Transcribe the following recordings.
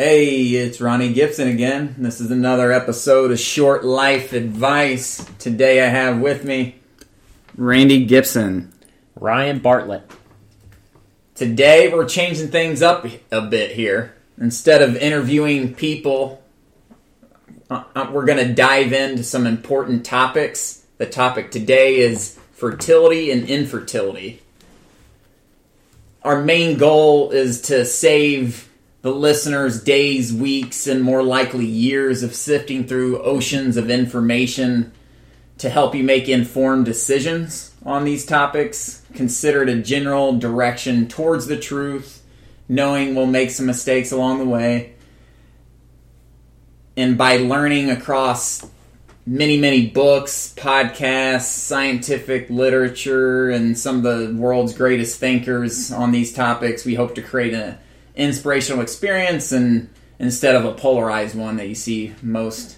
Hey, it's Ronnie Gibson again. This is another episode of Short Life Advice. Today I have with me Randy Gibson. Ryan Bartlett. Today we're changing things up a bit here. Instead of interviewing people, uh, uh, we're going to dive into some important topics. The topic today is fertility and infertility. Our main goal is to save the listeners days, weeks, and more likely years of sifting through oceans of information to help you make informed decisions on these topics. Consider it a general direction towards the truth, knowing we'll make some mistakes along the way. And by learning across many, many books, podcasts, scientific literature, and some of the world's greatest thinkers on these topics, we hope to create an inspirational experience and instead of a polarized one that you see most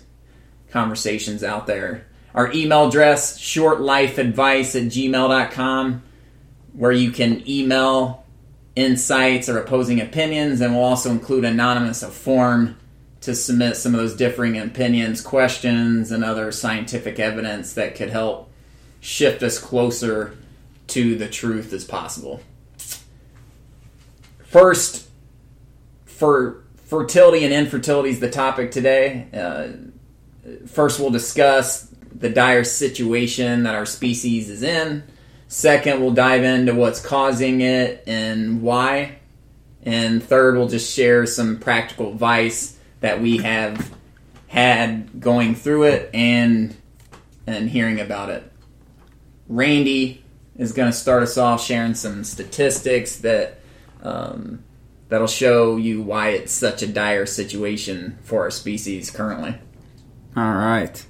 conversations out there. Our email address, shortlifeadvice at gmail.com, where you can email insights or opposing opinions, and we'll also include anonymous a form to submit some of those differing opinions, questions, and other scientific evidence that could help shift us closer to the truth as possible. First, for fertility and infertility is the topic today. Uh, first, we'll discuss the dire situation that our species is in. Second, we'll dive into what's causing it and why. And third, we'll just share some practical advice that we have had going through it and and hearing about it. Randy is going to start us off sharing some statistics that um, that'll show you why it's such a dire situation for our species currently. All right.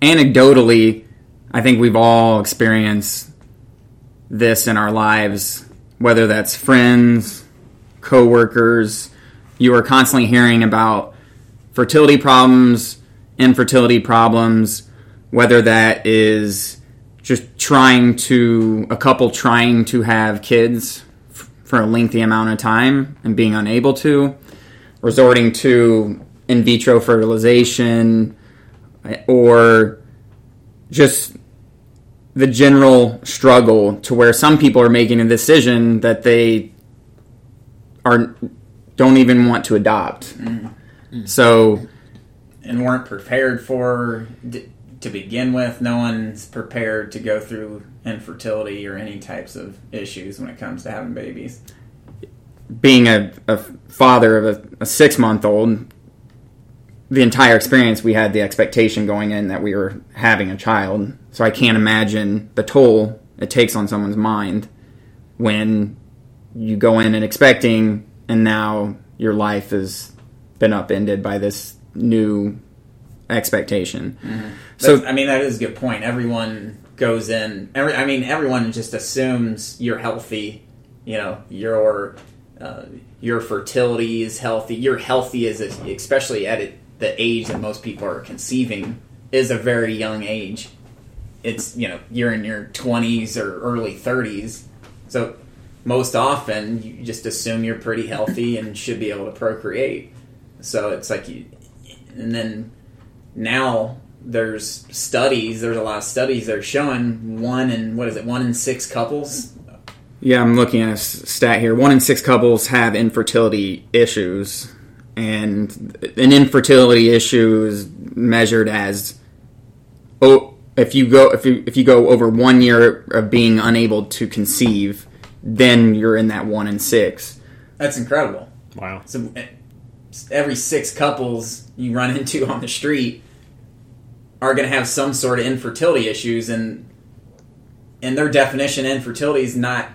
Anecdotally, I think we've all experienced this in our lives, whether that's friends, coworkers. You are constantly hearing about fertility problems, infertility problems, whether that is just trying to, a couple trying to have kids for a lengthy amount of time and being unable to, resorting to in vitro fertilization, or just the general struggle to where some people are making a decision that they are don't even want to adopt. Mm-hmm. So and weren't prepared for to begin with. No one's prepared to go through infertility or any types of issues when it comes to having babies. Being a, a father of a, a six month old, the entire experience we had the expectation going in that we were having a child. So I can't imagine the toll it takes on someone's mind when you go in and expecting and now your life has been upended by this new expectation. Mm-hmm. So I mean that is a good point. Everyone goes in. Every, I mean everyone just assumes you're healthy. You know your uh, your fertility is healthy. You're healthy as a, especially at it, the age that most people are conceiving is a very young age. It's you know you're in your 20s or early 30s, so most often you just assume you're pretty healthy and should be able to procreate. So it's like you, and then now there's studies. There's a lot of studies that are showing one in what is it? One in six couples. Yeah, I'm looking at a stat here. One in six couples have infertility issues and an infertility issue is measured as oh if you go if you if you go over one year of being unable to conceive then you're in that one in six that's incredible wow so eh, every six couples you run into on the street are going to have some sort of infertility issues and and their definition of infertility is not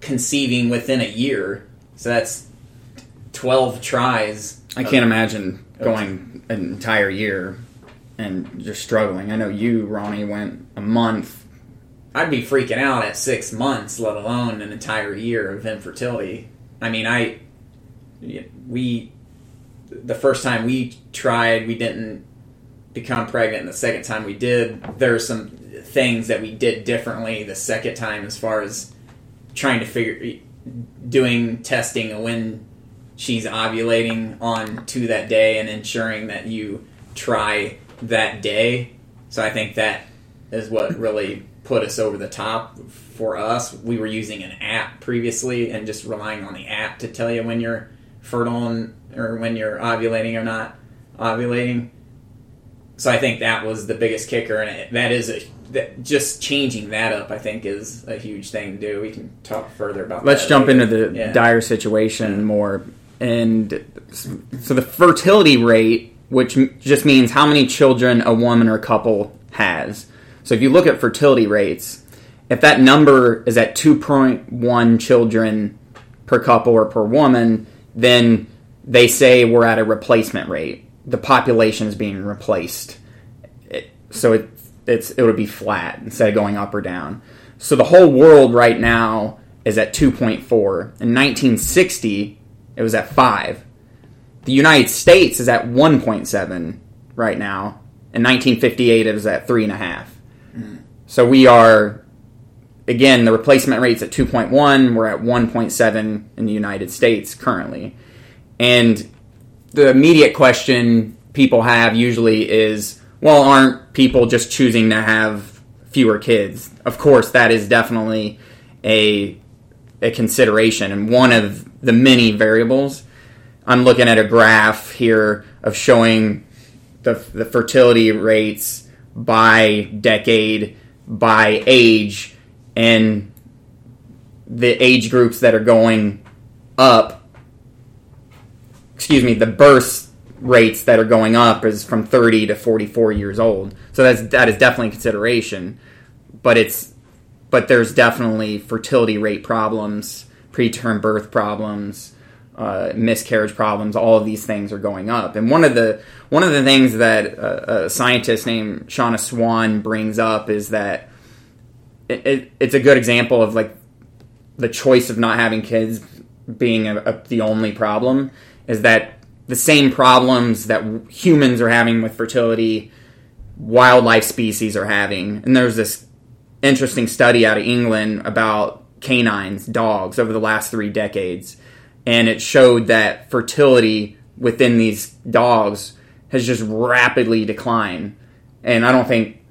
conceiving within a year so that's 12 tries. I can't imagine going an entire year and just struggling. I know you, Ronnie, went a month. I'd be freaking out at six months, let alone an entire year of infertility. I mean, I, we, the first time we tried, we didn't become pregnant. And the second time we did, there are some things that we did differently the second time as far as trying to figure, doing testing when she's ovulating on to that day and ensuring that you try that day. So I think that is what really put us over the top for us. We were using an app previously and just relying on the app to tell you when you're fertile and, or when you're ovulating or not ovulating. So I think that was the biggest kicker, and it, that is a that just changing that up. I think is a huge thing to do. We can talk further about. That. Let's jump later. into the Yeah. dire situation more. And so the fertility rate, which just means how many children a woman or couple has. So if you look at fertility rates, if that number is at 2.1 children per couple or per woman, then they say we're at a replacement rate. The population is being replaced. It, so it, it's it would be flat instead of going up or down. So the whole world right now is at 2.4. In 1960, it was at 5. The United States is at 1.7 right now. In 1958, it was at 3.5. So we are, again, the replacement rate's at 2.1. We're at 1.7 in the United States currently. And the immediate question people have usually is, well, aren't people just choosing to have fewer kids? Of course, that is definitely a a consideration and one of the many variables. I'm looking at a graph here of showing the, the fertility rates by decade, by age, and the age groups that are going up excuse me, the birth rates that are going up is from 30 to 44 years old. So that's that is definitely a consideration, but it's but there's definitely fertility rate problems, preterm birth problems, uh, miscarriage problems. All of these things are going up, and one of the one of the things that a, a scientist named Shanna Swan brings up is that it, it, it's a good example of like the choice of not having kids being a, a, the only problem is that the same problems that humans are having with fertility, wildlife species are having. And there's this interesting study out of England about canines, dogs, over the last three decades. And it showed that fertility within these dogs has just rapidly declined. And I don't think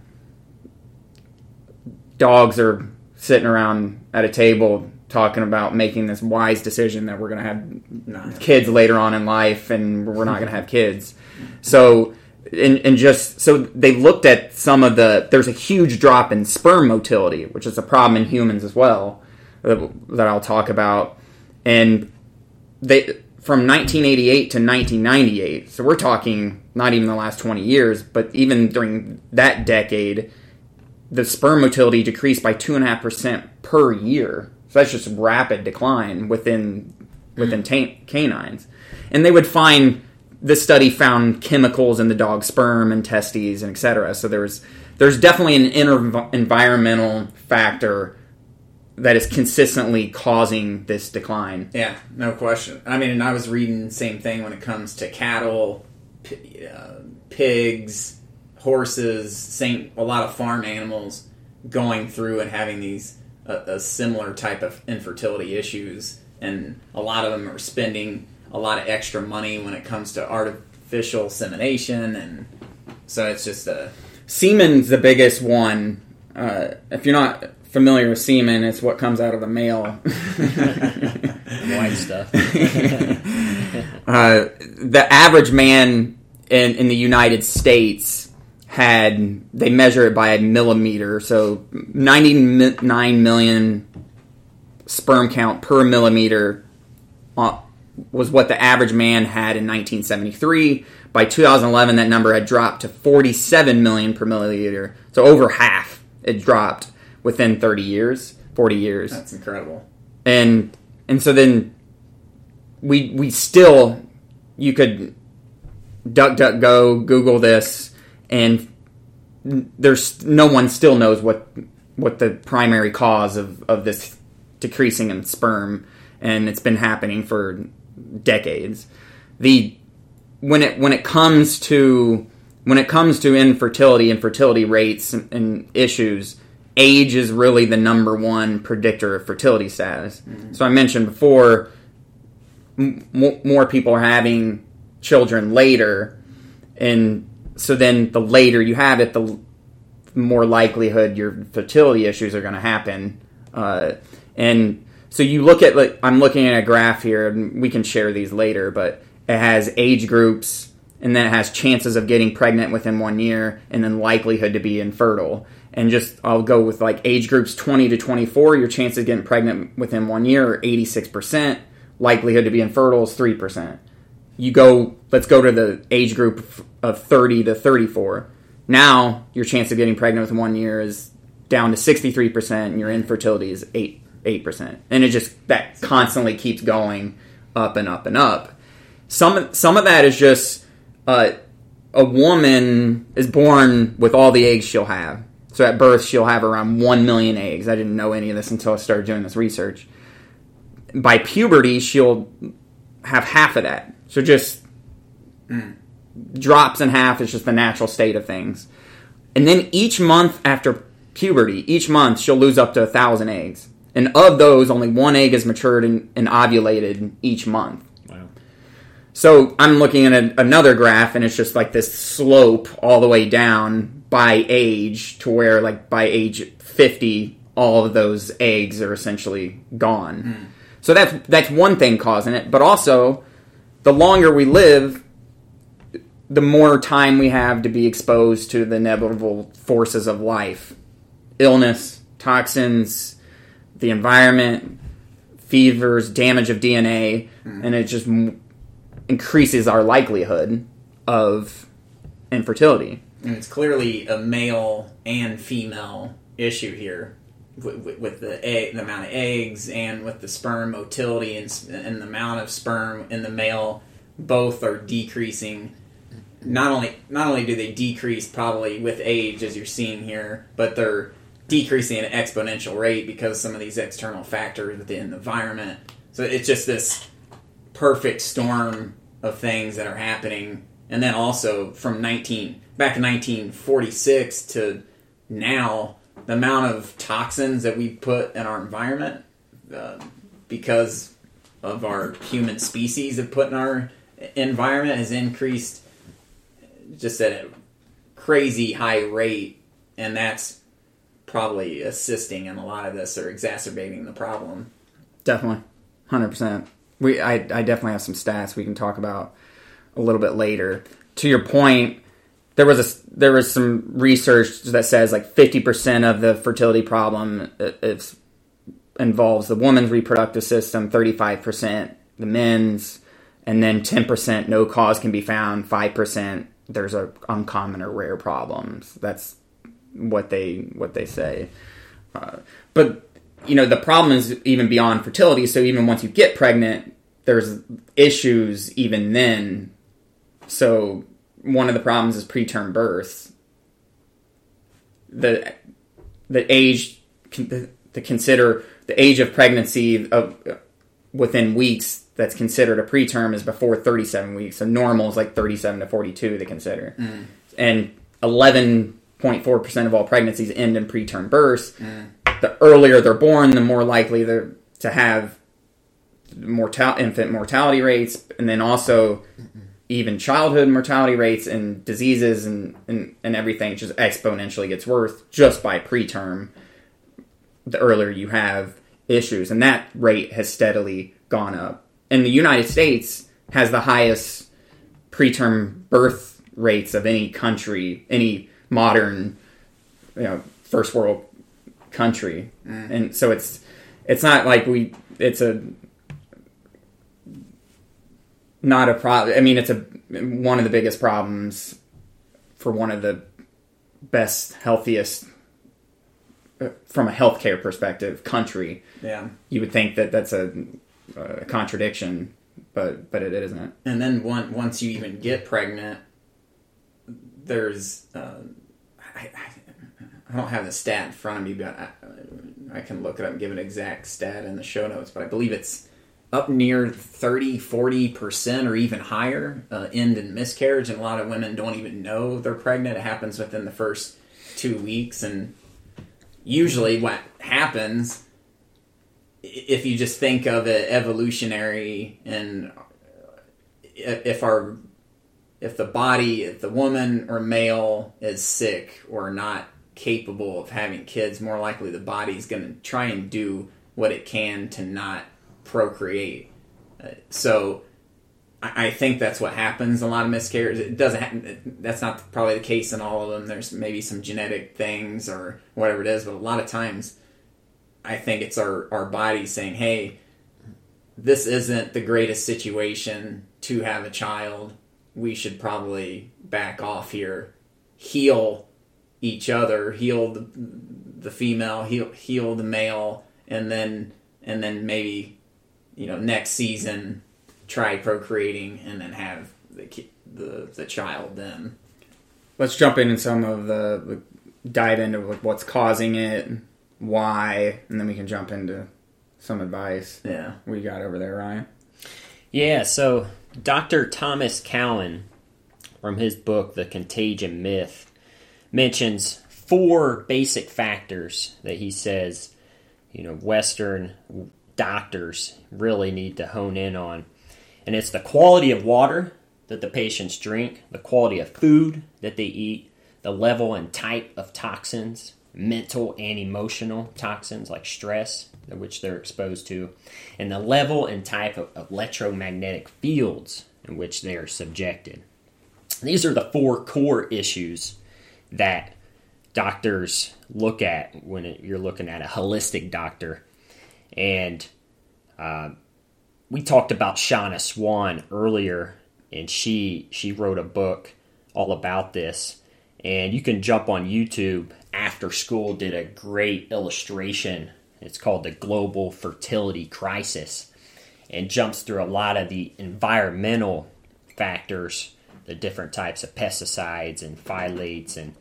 dogs are sitting around at a table talking about making this wise decision that we're going to have No. kids later on in life and we're not going to have kids. So, and, and just so they looked at some of the, there's a huge drop in sperm motility, which is a problem in humans as well, that, that I'll talk about. And they, from 1988 to 1998, so we're talking not even the last 20 years, but even during that decade, the sperm motility decreased by 2.5% per year. So that's just rapid decline within within ta- canines. And they would find this study found chemicals in the dog's sperm and testes and etc. So there's there's definitely an inter- environmental factor that is consistently causing this decline. Yeah, no question. I mean, and I was reading the same thing when it comes to cattle, p- uh, pigs, horses, same a lot of farm animals going through and having these a, a similar type of infertility issues, and a lot of them are spending a lot of extra money when it comes to artificial insemination, and so it's just a Semen's the biggest one. Uh, if you're not familiar with semen, it's what comes out of the male. White stuff. uh, the average man in, in the United States had they measure it by a millimeter, so 99 million sperm count per millimeter uh, was what the average man had in 1973. By 2011, that number had dropped to 47 million per milliliter, so over half it dropped within 30 years, 40 years that's incredible. and and so then we we still you could duck duck go google this and there's no one still knows what what the primary cause of of this decreasing in sperm and it's been happening for decades the when it when it comes to when it comes to infertility and fertility rates and, and issues age is really the number one predictor of fertility status. Mm-hmm. So I mentioned before, m- more people are having children later, and so then the later you have it, the more likelihood your fertility issues are going to happen. Uh, and so you look at like I'm looking at a graph here, and we can share these later, but it has age groups, and then it has chances of getting pregnant within one year, and then likelihood to be infertile. And just I'll go with like age groups 20 to 24, your chance of getting pregnant within one year are 86 percent. Likelihood to be infertile is three percent. You go, let's go to the age group of 30 to 34 now, your chance of getting pregnant within one year is down to 63%, and your infertility is 8, 8%. And it just, that constantly keeps going up and up and up. Some, some of that is just uh, a woman is born with all the eggs she'll have. So at birth, she'll have around 1 million eggs. I didn't know any of this until I started doing this research. By puberty, she'll have half of that. So just mm drops in half. is just the natural state of things. And then each month after puberty, each month she'll lose up to a thousand eggs. And of those, only one egg is matured and, and ovulated each month. Wow. So I'm looking at a, another graph, and it's just like this slope all the way down by age to where, like, by age 50, all of those eggs are essentially gone. Mm. So that's that's one thing causing it, but also the longer we live, the more time we have to be exposed to the inevitable forces of life illness, toxins, the environment, fevers, damage of DNA, mm-hmm. and it just m- increases our likelihood of infertility. And it's clearly a male and female issue here with, with, the egg, the amount of eggs, and with the sperm motility and, and the amount of sperm in the male. Both are decreasing not only not only do they decrease probably with age as you're seeing here, but they're decreasing at an exponential rate because some of these external factors within the environment. So it's just this perfect storm of things that are happening. And then also from 19 back in 1946 to now, the amount of toxins that we put in our environment uh, because of our human species have put in our environment has increased just at a crazy high rate, and that's probably assisting in a lot of this or exacerbating the problem. Definitely, hundred percent. We, I, I definitely have some stats we can talk about a little bit later. To your point, there was a there was some research that says like fifty percent of the fertility problem it, involves the woman's reproductive system, thirty five percent the men's, and then ten percent no cause can be found, five percent there's a uncommon or rare problems. That's what they what they say. Uh, but you know the problem is even beyond fertility. So even once you get pregnant, there's issues even then. So one of the problems is preterm birth. The the age to consider the age of pregnancy of within weeks that's considered a preterm is before 37 weeks. So normal is like 37 to 42 they consider. Mm. And 11.4% of all pregnancies end in preterm births. Mm. The earlier they're born, the more likely they're to have mortal infant mortality rates and then also even childhood mortality rates and diseases and, and, and everything just exponentially gets worse just by preterm the earlier you have issues and that rate has steadily gone up and the United States has the highest preterm birth rates of any country, any modern, you know, first world country. Mm. And so it's it's not like we it's a not a problem. I mean, it's a one of the biggest problems for one of the best, healthiest uh, from a healthcare perspective country. Yeah, you would think that that's a a contradiction, but but it isn't. And then one, once you even get pregnant, there's uh, I, I, don't have the stat in front of me, but I, I can look it up and give an exact stat in the show notes. But I believe it's up near 30 40% or even higher uh, end in miscarriage and a lot of women don't even know they're pregnant. It happens within the first two weeks and usually what happens if you just think of it evolutionary and if our if the body if the woman or male is sick or not capable of having kids more likely the body's going to try and do what it can to not procreate. Uh, so I, I think that's what happens a lot of miscarriages. It doesn't happen that's not probably the case in all of them. There's maybe some genetic things or whatever it is but a lot of times I think it's our, our body saying, hey, this isn't the greatest situation to have a child. We should probably back off here, heal each other, heal the, the female, heal, heal the male, and then and then maybe you know next season try procreating and then have the the, the child then. Let's jump in and some of the, the dive into what's causing it, why, and then we can jump into some advice. Yeah. We got over there, Ryan. Yeah, so Dr. Thomas Cowan, from his book, The Contagion Myth, mentions four basic factors that he says, you know, Western doctors really need to hone in on. And it's the quality of water that the patients drink, the quality of food that they eat, the level and type of toxins mental and emotional toxins like stress, which they're exposed to, and the level and type of electromagnetic fields in which they are subjected. These are the four core issues that doctors look at when you're looking at a holistic doctor. And uh, we talked about Shanna Swan earlier, and she she wrote a book all about this. And you can jump on YouTube After Skool did a great illustration. It's called the Global Fertility Crisis and jumps through a lot of the environmental factors, the different types of pesticides and phthalates and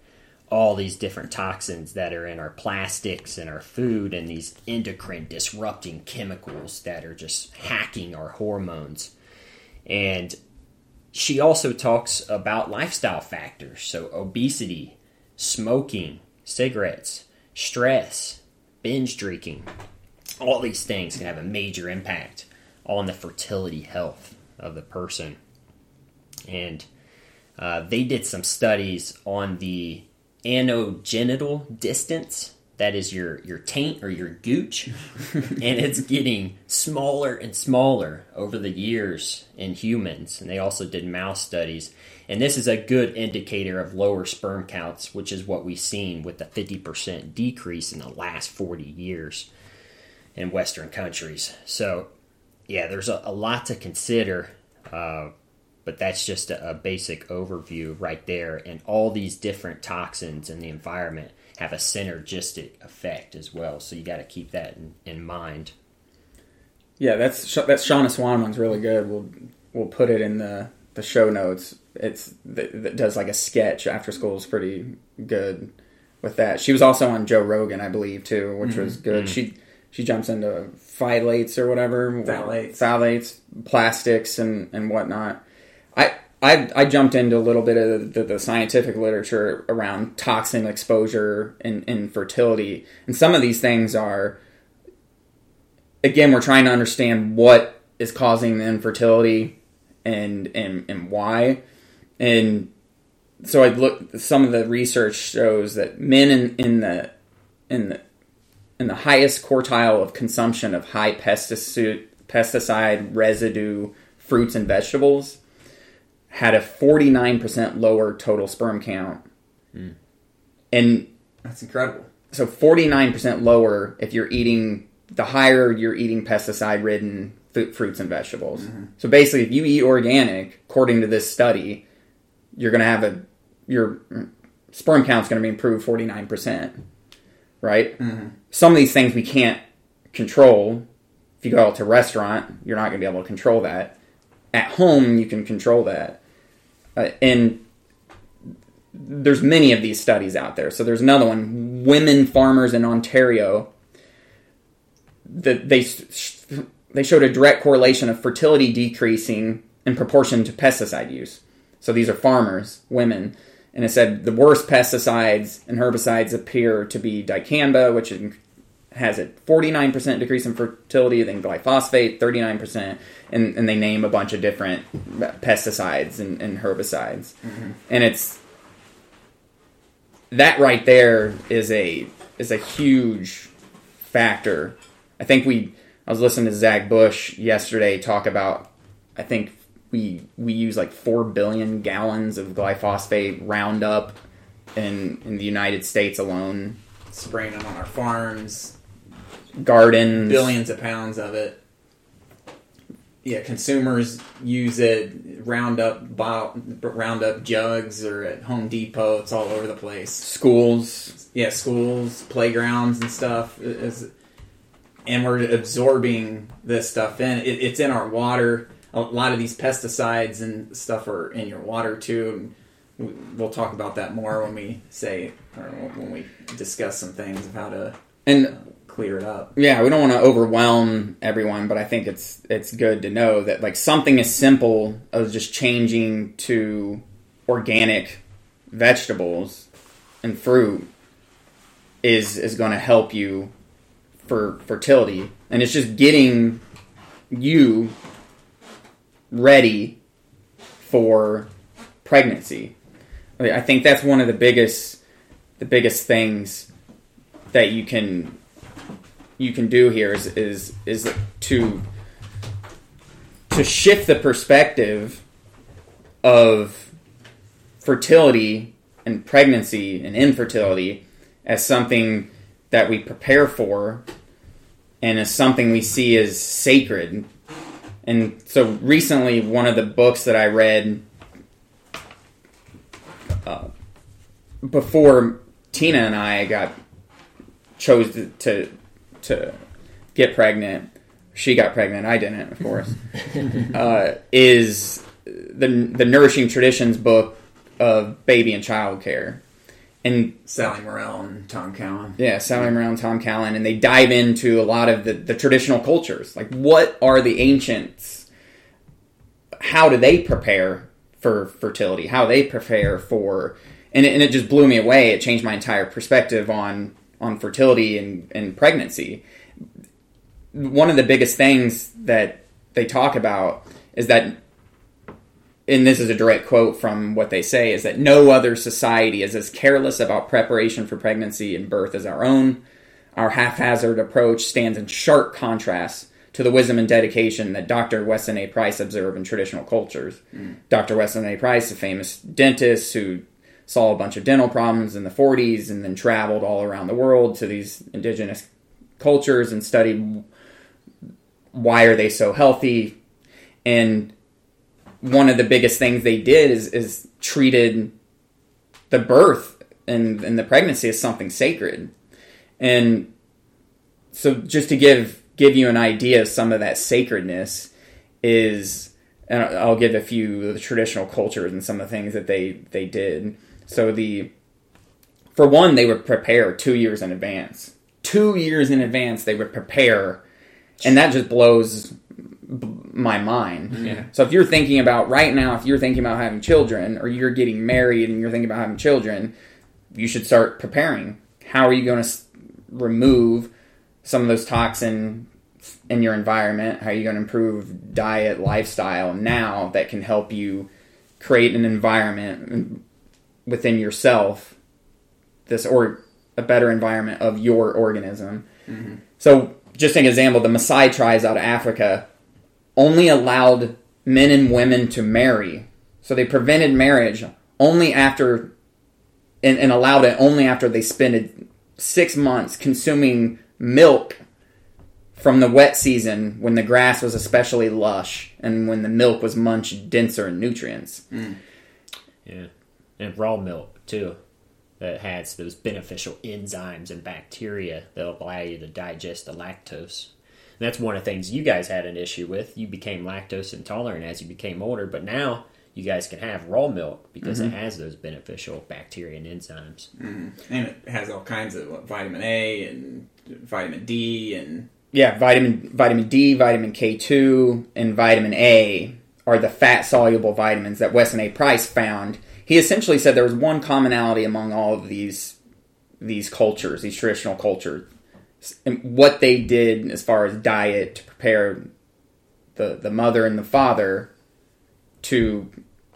all these different toxins that are in our plastics and our food and these endocrine disrupting chemicals that are just hacking our hormones. And she also talks about lifestyle factors, so obesity, smoking, cigarettes, stress, binge drinking. All these things can have a major impact on the fertility health of the person. And uh, they did some studies on the anogenital distance that is your your taint or your gooch and it's getting smaller and smaller over the years in humans and they also did mouse studies. And this is a good indicator of lower sperm counts which is what we've seen with the 50% decrease in the last 40 years in western countries. So yeah there's a, a lot to consider uh, but that's just a, a basic overview right there and all these different toxins in the environment have a synergistic effect as well. So you got to keep that in, in, mind. Yeah, that's that Shanna Swan one's really good. We'll we'll put it in the the show notes. It's that does like a sketch After Skool is pretty good with that. She was also on Joe Rogan, I believe, too, which mm-hmm. was good. Mm-hmm. She she jumps into phthalates or whatever, phthalates, phthalates, plastics, and and whatnot. I I, jumped into a little bit of the, the, scientific literature around toxin exposure and, and fertility. And some of these things are, again, we're trying to understand what is causing the infertility and, and, and why. And so I look, some of the research shows that men in, in the, in the, in the highest quartile of consumption of high pesticide, pesticide residue fruits and vegetables had a 49% lower total sperm count. Mm. And that's incredible. So 49% lower if you're eating the higher you're eating pesticide ridden fruits and vegetables. Mm-hmm. So basically if you eat organic according to this study, you're going to have a your sperm count's going to be improved 49%. Right? Mm-hmm. Some of these things we can't control. If you go out to a restaurant, you're not going to be able to control that. At home, you can control that. Uh, and there's many of these studies out there. So there's another one: women farmers in Ontario. That they they showed a direct correlation of fertility decreasing in proportion to pesticide use. So these are farmers, women, and it said the worst pesticides and herbicides appear to be dicamba, which has a 49% decrease in fertility, then glyphosate 39%, and, and they name a bunch of different pesticides and, and herbicides. Mm-hmm. And it's that right there is a is a huge factor. I think we I was listening to Zach Bush yesterday talk about I think we we use like four billion gallons of glyphosate Roundup in in the United States alone. Spraying them on our farms, Gardens, billions of pounds of it. Yeah, consumers use it. Roundup, Roundup jugs, or at Home Depot. It's all over the place. schools. Yeah, schools, playgrounds, and stuff. Is, and we're absorbing this stuff in. It, it's in our water. A lot of these pesticides and stuff are in your water too. We- we'll talk about that more when we say, or when we discuss some things of how to And clear it up. yeah, we don't want to overwhelm everyone, but I think it's it's good to know that like something as simple as just changing to organic vegetables and fruit is is going to help you for fertility, and it's just getting you ready for pregnancy. I I think that's one of the biggest the biggest things that you can you can do here is is is to to shift the perspective of fertility and pregnancy and infertility as something that we prepare for and as something we see as sacred. And so recently, one of the books that I read uh, before Tina and I got chose to, to to get pregnant. She got pregnant. I didn't, of course. uh, is the the Nourishing Traditions book of baby and child care, and Sally Morell and Tom Cowan. yeah, Sally Morell and Tom Cowan, and they dive into a lot of the, the traditional cultures. Like, what are the ancients? How do they prepare for fertility? How they prepare for, and it, and it just blew me away. It changed my entire perspective on on fertility and, and pregnancy. One of the biggest things that they talk about is that and this is a direct quote from what they say, is that no other society is as careless about preparation for pregnancy and birth as our own. Our haphazard approach stands in sharp contrast to the wisdom and dedication that Dr. Weston A. Price observed in traditional cultures. Mm. Dr. Weston A. Price, a famous dentist who saw a bunch of dental problems in the 40s and then traveled all around the world to these indigenous cultures and studied why are they so healthy and one of the biggest things they did is, is treated the birth and, and the pregnancy as something sacred. And so just to give give you an idea of some of that sacredness is and I'll give a few of the traditional cultures and some of the things that they they did. So the for one, they would prepare two years in advance. Two years in advance, they would prepare, and that just blows b- my mind. Yeah. So if you're thinking about right now, if you're thinking about having children, or you're getting married and you're thinking about having children, you should start preparing. How are you going to s- remove some of those toxin in your environment? How are you going to improve diet, lifestyle now that can help you create an environment within yourself, this or a better environment of your organism. Mm-hmm. So, just an example, the Maasai tribes out of Africa only allowed men and women to marry. So they prevented marriage only after, and, and allowed it only after they spent six months consuming milk from the wet season when the grass was especially lush and when the milk was much denser in nutrients. Mm. Yeah, and raw milk too, that has those beneficial enzymes and bacteria that will allow you to digest the lactose. And that's one of the things you guys had an issue with. You became lactose intolerant as you became older, but now you guys can have raw milk because it mm-hmm. has those beneficial bacteria and enzymes. Mm-hmm. And it has all kinds of what, vitamin A and vitamin D and yeah, vitamin vitamin D, vitamin K two, and vitamin A are the fat soluble vitamins that Weston A. Price found. He essentially said there was one commonality among all of these these cultures, these traditional cultures. and what they did as far as diet to prepare the the mother and the father to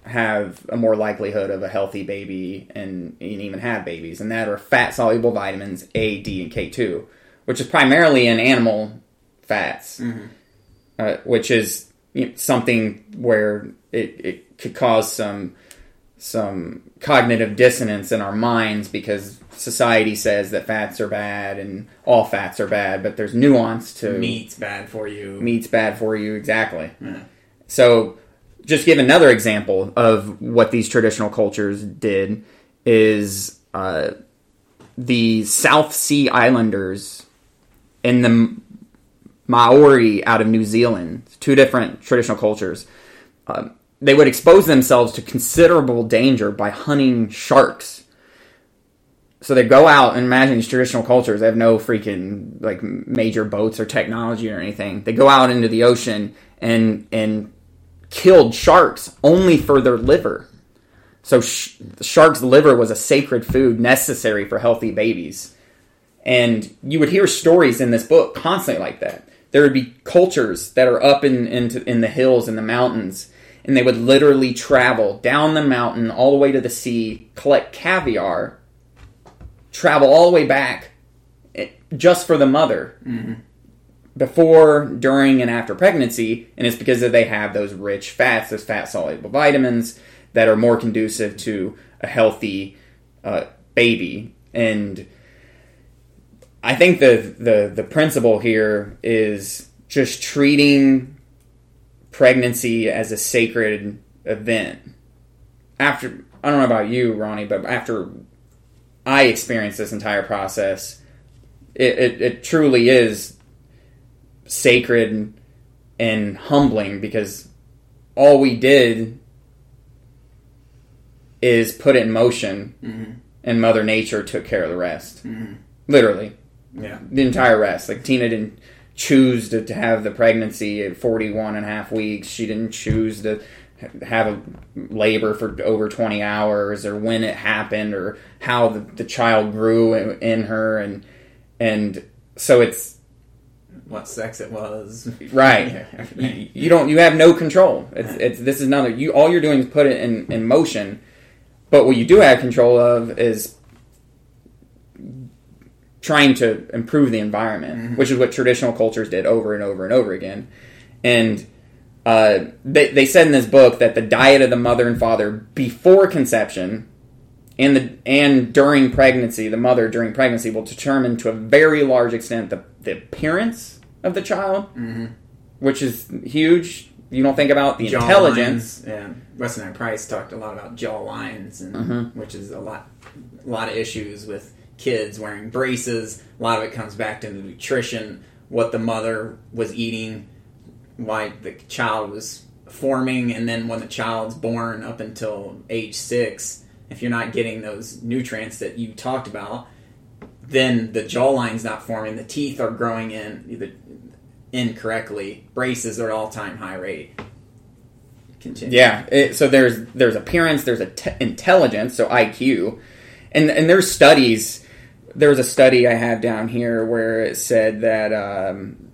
have a more likelihood of a healthy baby and, and even have babies, and that are fat soluble vitamins A, D, and K two, which is primarily in animal fats, uh, which is you know, something where it, it could cause some some cognitive dissonance in our minds because society says that fats are bad and all fats are bad, but there's nuance to Meat's bad for you. meat's bad for you exactly. Yeah. So, just give another example of what these traditional cultures did is uh, the South Sea Islanders and the Maori out of New Zealand, two different traditional cultures. Um, they would expose themselves to considerable danger by hunting sharks. So they go out and imagine these traditional cultures. They have no freaking like major boats or technology or anything. They go out into the ocean and and killed sharks only for their liver. So sh- the shark's liver was a sacred food necessary for healthy babies. And you would hear stories in this book constantly like that. There would be cultures that are up in into in the hills and the mountains, and they would literally travel down the mountain all the way to the sea, collect caviar, travel all the way back, eh, just for the mother before, during, and after pregnancy, and it's because that they have those rich fats, those fat soluble vitamins that are more conducive to a healthy uh, baby. And I think the, the the principle here is just treating pregnancy as a sacred event. After I don't know about you, Ronnie, but after I experienced this entire process, it, it, it truly is sacred and humbling because all we did is put it in motion mm-hmm. and mother nature took care of the rest. Mm-hmm. Literally. Yeah. the entire rest. Like tina didn't choose to, to have the pregnancy at 41 and a half weeks she didn't choose to have a labor for over 20 hours or when it happened or how the, the child grew in, in her and and so it's What sex it was. Right. You, you don't. You have no control. It's, it's this is another. You all you're doing is put it in, in motion. But what you do have control of is trying to improve the environment, which is what traditional cultures did over and over and over again. And uh, they they said in this book that the diet of the mother and father before conception and the and during pregnancy, the mother during pregnancy will determine to a very large extent the, the appearance of the child, which is huge. You don't think about the Jaw intelligence. lines, Yeah, Weston A. Price talked a lot about jaw lines, and Mm-hmm. which is a lot, a lot of issues with kids wearing braces. A lot of it comes back to the nutrition, what the mother was eating, why the child was forming, and then when the child's born up until age six, if you're not getting those nutrients that you talked about, then the jawline's not forming, the teeth are growing in incorrectly. Braces are all time high rate. Continue. Yeah. It, so there's there's appearance, there's a intelligence, so IQ, and and there's studies. There was a study I have down here where it said that um,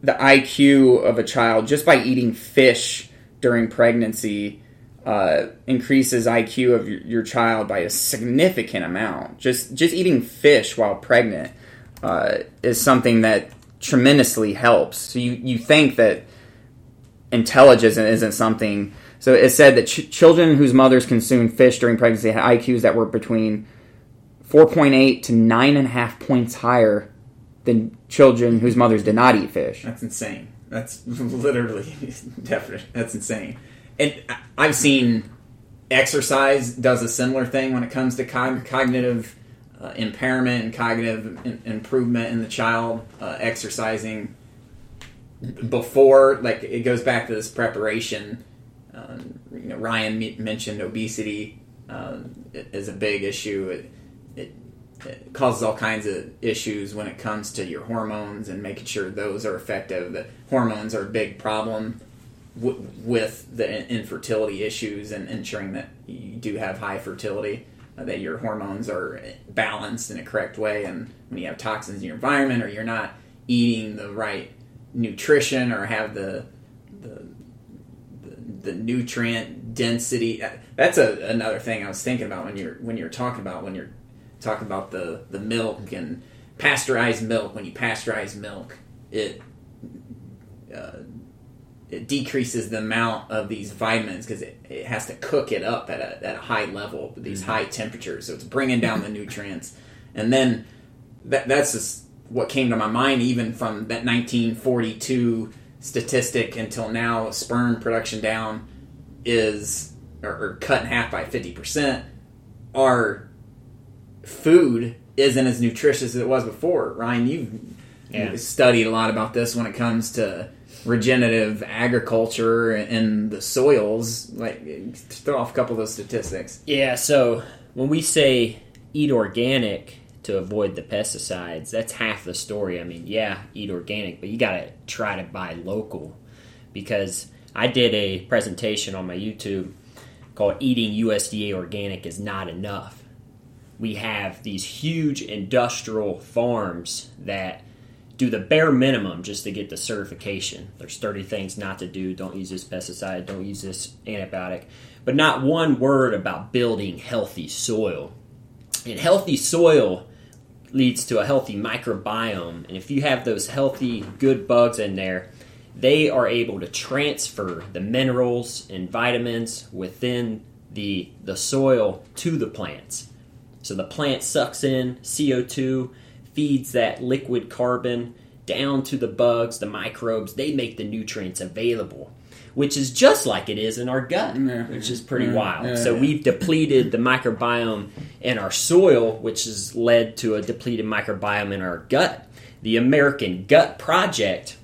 the IQ of a child just by eating fish during pregnancy uh, increases IQ of your, your child by a significant amount. Just just eating fish while pregnant uh, is something that tremendously helps. So you you think that intelligence isn't something. So it said that ch- children whose mothers consumed fish during pregnancy had IQs that were between 4.8 to 9.5 points higher than children whose mothers did not eat fish. That's insane. That's literally definite. That's insane. And I've seen exercise does a similar thing when it comes to cog- cognitive uh, impairment and cognitive in- improvement in the child. Uh, exercising before, like it goes back to this preparation. Uh, you know, Ryan me- mentioned obesity uh, is a big issue. Causes all kinds of issues when it comes to your hormones and making sure those are effective. That hormones are a big problem w- with the infertility issues and ensuring that you do have high fertility. uh, that your hormones are balanced in a correct way. And when you have toxins in your environment, or you're not eating the right nutrition, or have the the the, the nutrient density. uh, That's another thing I was thinking about when you're when you're talking about when you're talking about the the milk and pasteurized milk. When you pasteurize milk, it uh, it decreases the amount of these vitamins because it, it has to cook it up at a, at a high level these high temperatures. So it's bringing down the nutrients. And then that, that's just what came to my mind, even from that 1942 statistic until now, sperm production down is or, or cut in half by 50%. Our food isn't as nutritious as it was before. Ryan, you've Yeah. studied a lot about this when it comes to regenerative agriculture and the soils. Like, throw off a couple of those statistics. Yeah, so when we say eat organic to avoid the pesticides, that's half the story. I mean, yeah, eat organic, but you got to try to buy local because I did a presentation on my YouTube called Eating USDA Organic is Not Enough. We have these huge industrial farms that do the bare minimum just to get the certification. There's 30 things not to do. Don't use this pesticide. Don't use this antibiotic. But not one word about building healthy soil. And healthy soil leads to a healthy microbiome. And if you have those healthy, good bugs in there, they are able to transfer the minerals and vitamins within the, the soil to the plants. So the plant sucks in CO2, feeds that liquid carbon down to the bugs, the microbes. They make the nutrients available, which is just like it is in our gut, Yeah. which is pretty Yeah. wild. Yeah. So we've depleted the microbiome in our soil, which has led to a depleted microbiome in our gut. The American Gut Project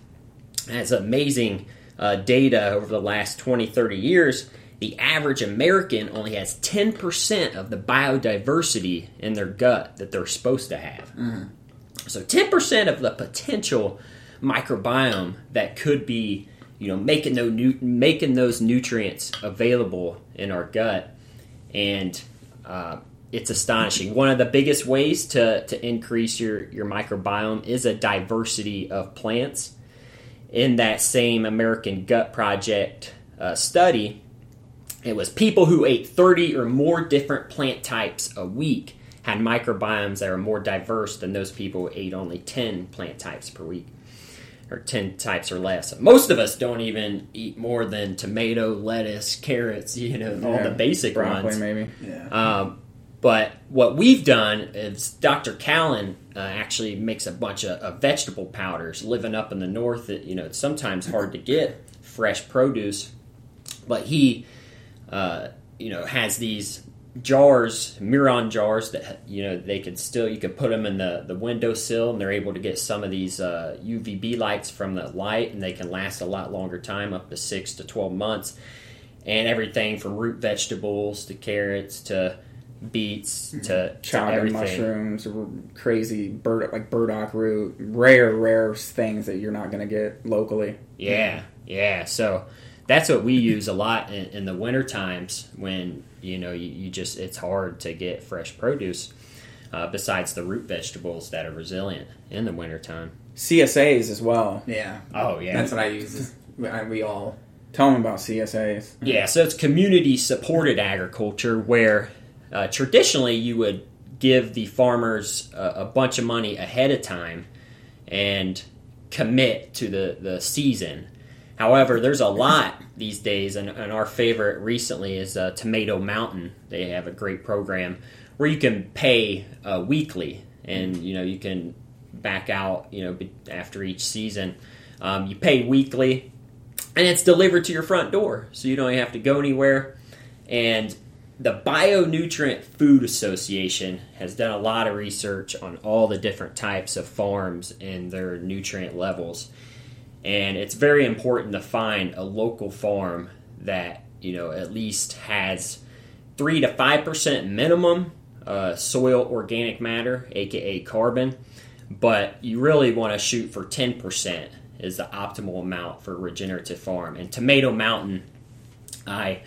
has amazing uh, data over the last 20, 30 years. The average American only has 10% of the biodiversity in their gut that they're supposed to have. So 10% of the potential microbiome that could be, you know, making those, nu- making those nutrients available in our gut. And uh, it's astonishing. One of the biggest ways to, to increase your, your microbiome is a diversity of plants. In that same American Gut Project uh, study, it was people who ate 30 or more different plant types a week had microbiomes that are more diverse than those people who ate only 10 plant types per week or 10 types or less. Most of us don't even eat more than tomato, lettuce, carrots, you know, all the basic broccoli, ones. maybe. Yeah. Um, but what we've done is Dr. Cowan uh, actually makes a bunch of, of vegetable powders. Living up in the north, it, you know, it's sometimes hard to get fresh produce, but he, uh, you know, has these jars, Miron jars that you know they could still you could put them in the the windowsill and they're able to get some of these uh, UVB lights from the light and they can last a lot longer time, up to six to twelve months, and everything from root vegetables to carrots to beets to, to mushrooms, crazy bird like burdock root, rare, rare things that you're not going to get locally. Yeah, yeah. So that's what we use a lot in, in the winter times when you know you, you just it's hard to get fresh produce. Uh, besides the root vegetables that are resilient in the wintertime. CSAs as well. Yeah. Oh yeah, That's what I use. We all. Tell them about CSAs. Yeah, so it's community supported agriculture where uh, traditionally you would give the farmers a, a bunch of money ahead of time and commit to the, the season. However, there's a lot these days, and, and our favorite recently is uh, Tomato Mountain. They have a great program where you can pay uh, weekly, and you know you can back out, you know, after each season. Um, you pay weekly, and it's delivered to your front door, so you don't have to go anywhere. And the Bionutrient Food Association has done a lot of research on all the different types of farms and their nutrient levels. And it's very important to find a local farm that, you know, at least has 3 to 5% minimum uh, soil organic matter, aka carbon, but you really want to shoot for 10% is the optimal amount for regenerative farm. And Tomato Mountain, I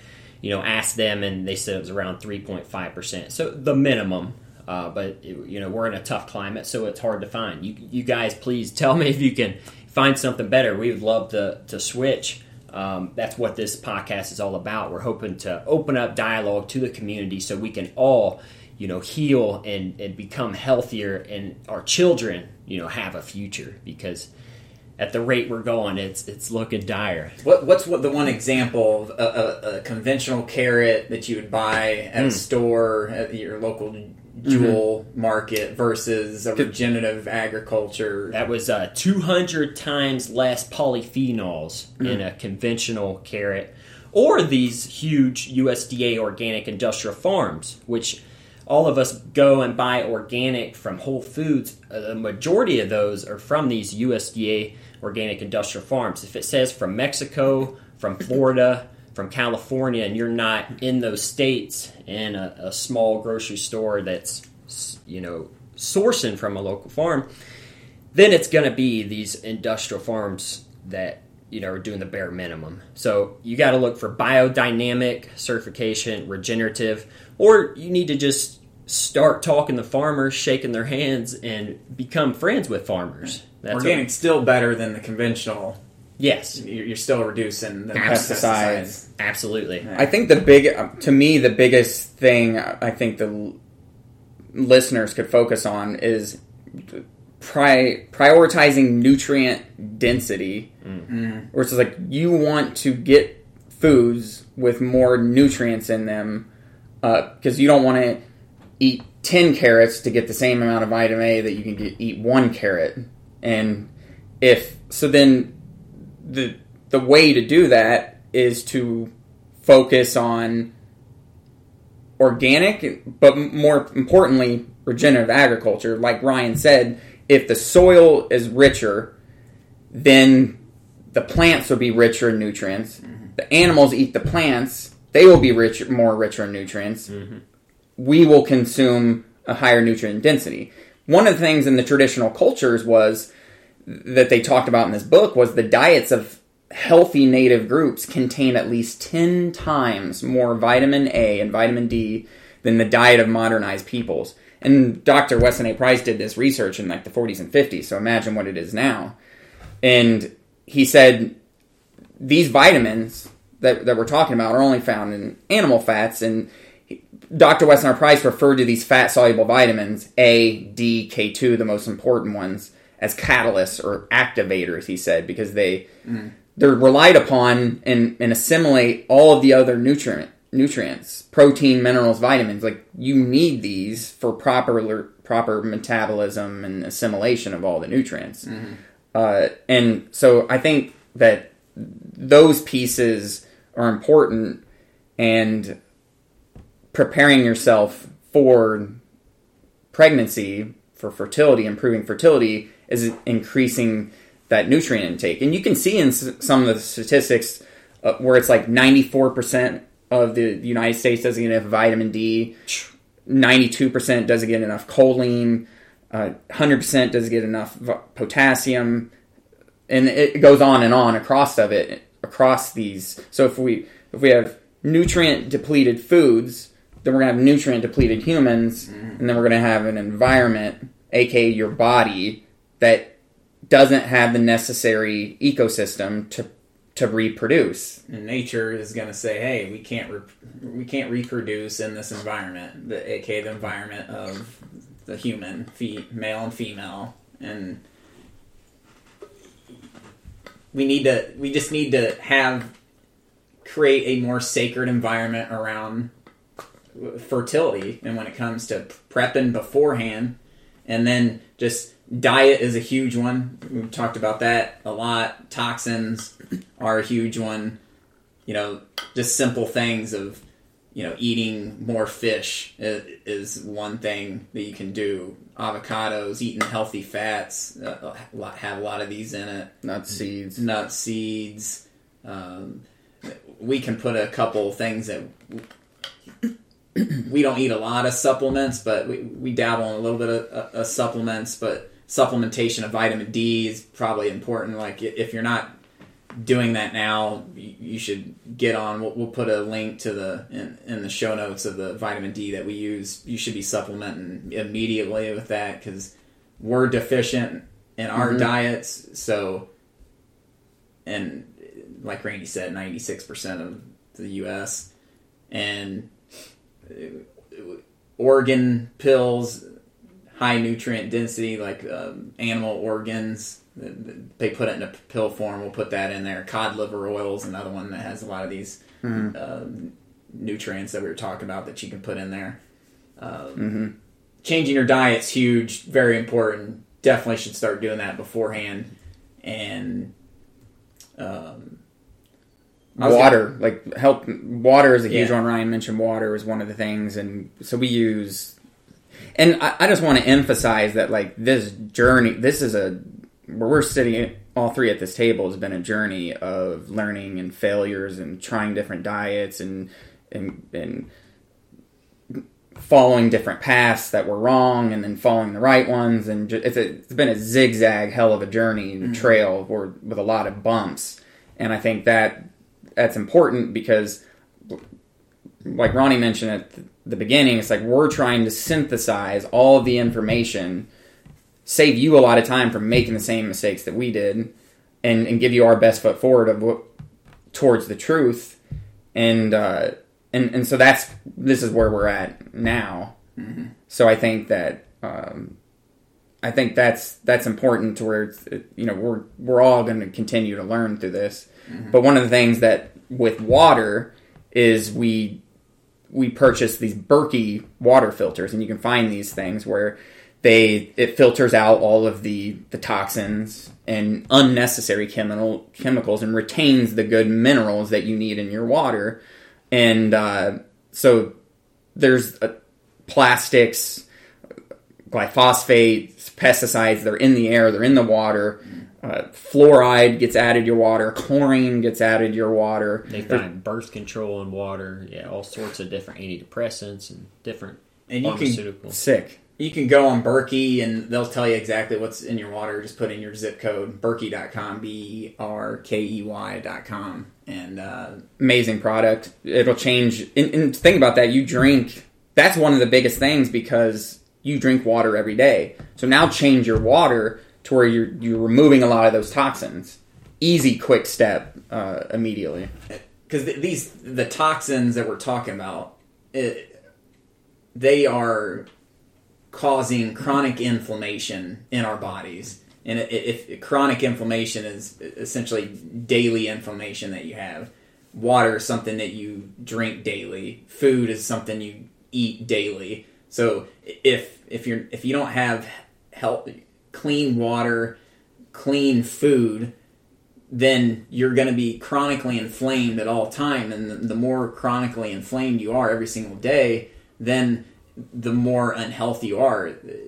you know, asked them, and they said it was around 3.5 percent. So the minimum. Uh, but you know we're in a tough climate, so it's hard to find. You you guys, please tell me if you can find something better. We would love to to switch. Um, that's what this podcast is all about. We're hoping to open up dialogue to the community so we can all, you know, heal and, and become healthier, and our children, you know, have a future because at the rate we're going, it's it's looking dire. What, what's what the one example of a, a, a conventional carrot that you would buy at a store at your local jewel market versus a regenerative agriculture? That was uh, 200 times less polyphenols in a conventional carrot, or these huge USDA organic industrial farms, which all of us go and buy organic from Whole Foods. Uh, the majority of those are from these USDA organic industrial farms. If it says from Mexico, from Florida, from California, and you're not in those states in a, a small grocery store that's you know sourcing from a local farm, then it's going to be these industrial farms that you know are doing the bare minimum. So you got to look for biodynamic certification, regenerative, or you need to just start talking to farmers, shaking their hands, and become friends with farmers. That's Organic's still better than the conventional. Yes, You're you're still reducing the Pesticides. pesticides. absolutely. I think the big, uh, to me, the biggest thing I think the listeners could focus on is pri- prioritizing nutrient density, mm-hmm. where it's like you want to get foods with more nutrients in them uh, because you don't want to eat 10 carrots to get the same amount of vitamin A that you can get, eat one carrot. And if so, then the the way to do that is to focus on organic, but more importantly, regenerative agriculture. Like Ryan said, if the soil is richer, then the plants will be richer in nutrients. Mm-hmm. The animals eat the plants; they will be rich, more richer in nutrients. Mm-hmm. We will consume a higher nutrient density. One of the things in the traditional cultures was that they talked about in this book was the diets of healthy native groups contain at least 10 times more vitamin A and vitamin D than the diet of modernized peoples. And Dr. Weston A. Price did this research in like the 40s and 50s, so imagine what it is now. And he said these vitamins that, that we're talking about are only found in animal fats, and Dr. Weston A. Price referred to these fat soluble vitamins, A, D, K2, the most important ones, as catalysts or activators, he said, because they they're relied upon and, and assimilate all of the other nutrient nutrients, protein, minerals, vitamins. Like you need these for proper proper metabolism and assimilation of all the nutrients. Uh, and so I think that those pieces are important and preparing yourself for pregnancy for fertility improving fertility is increasing that nutrient intake. And you can see in some of the statistics uh, where it's like 94% of the united states doesn't get enough vitamin d 92% doesn't get enough choline uh, 100% doesn't get enough potassium and it goes on and on across of it across these. So if we if we have nutrient depleted foods then we're going to have nutrient depleted humans and then we're going to have an environment aka your body that doesn't have the necessary ecosystem to to reproduce. And nature is going to say, "Hey, we can't re- we can't reproduce in this environment, the aka the environment of the human, fe- male and female, and we need to we just need to have create a more sacred environment around fertility and when it comes to prepping beforehand and then just diet is a huge one. We've talked about that a lot. Toxins are a huge one. You know just simple things of you know eating more fish is, is one thing that you can do. Avocados eating healthy fats uh, have a lot of these in it. Nuts seeds. Nut seeds. Um, we can put a couple things that we don't eat a lot of supplements, but we, we dabble in a little bit of, of supplements. But supplementation of vitamin D is probably important. Like if you're not doing that now, you, should get on. We'll, we'll put a link to the in, in the show notes of the vitamin D that we use. You should be supplementing immediately with that because we're deficient in our Mhm. diets. So, and like Randy said, ninety six percent of the U.S. and uh, organ pills, high nutrient density, like um, animal organs. They put it in a pill form. We'll put that in there. Cod liver oil is another one that has a lot of these Mhm. um, nutrients that we were talking about that you can put in there. Um, hmm changing your diet's huge, very important. Definitely should start doing that beforehand. And um, Water, like help. Water is a huge Yeah. one. Ryan mentioned water is one of the things, and so we use. And I, I just want to emphasize that, like this journey, this is a where we're sitting. All three at this table has been a journey of learning and failures and trying different diets and and and following different paths that were wrong and then following the right ones and it's, a, it's been a zigzag hell of a journey and mm-hmm. trail or with a lot of bumps and i think that that's important because like ronnie mentioned at the beginning it's like we're trying to synthesize all of the information save you a lot of time from making the same mistakes that we did and, and give you our best foot forward of what, towards the truth and uh, and and so that's this is where we're at now. So I think that um, I think that's that's important to where you know we're we're all going to continue to learn through this. But one of the things that with water is we we purchased these Berkey water filters, and you can find these things where they it filters out all of the the toxins and unnecessary chemical chemicals and retains the good minerals that you need in your water. And uh, so there's uh, plastics, glyphosate, pesticides. They're in the air. They're in the water. Uh, fluoride gets added to your water. Chlorine gets added to your water. They find birth control in water. Yeah, all sorts of different antidepressants and different and you can pharmaceuticals. sick. you can go on Berkey and they'll tell you exactly what's in your water. Just put in your zip code Berkey.com, B E R K E Y.com, and uh, amazing product. It'll change. And, and think about that. You drink. That's one of the biggest things because you drink water every day. So now change your water to where you're you're removing a lot of those toxins. Easy, quick step uh, immediately. because th- these the toxins that we're talking about, it, they are causing chronic inflammation in our bodies. And if, chronic inflammation is essentially daily inflammation that you have, water is something that you drink daily. Food is something you eat daily. So if if you're if you don't have health, clean water, clean food, then you're going to be chronically inflamed at all time. And the, more chronically inflamed you are every single day then the more unhealthy you are.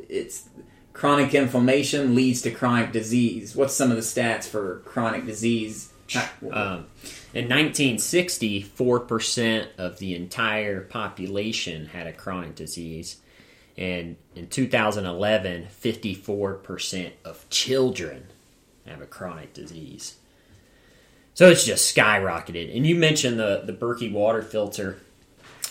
It's chronic inflammation leads to chronic disease. What's some of the stats for chronic disease? Um, in 1960, 4% of the entire population had a chronic disease. And in 2011, 54% of children have a chronic disease. So it's just skyrocketed. And you mentioned the, the Berkey water filter.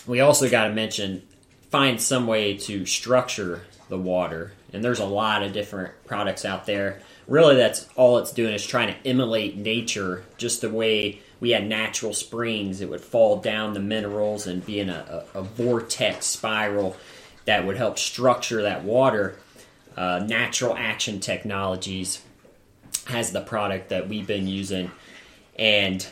We also got to mention find some way to structure the water. And there's a lot of different products out there. Really, that's all it's doing is trying to emulate nature, just the way we had natural springs. It would fall down the minerals and be in a, a, a vortex spiral that would help structure that water. Uh, Natural Action Technologies has the product that we've been using, and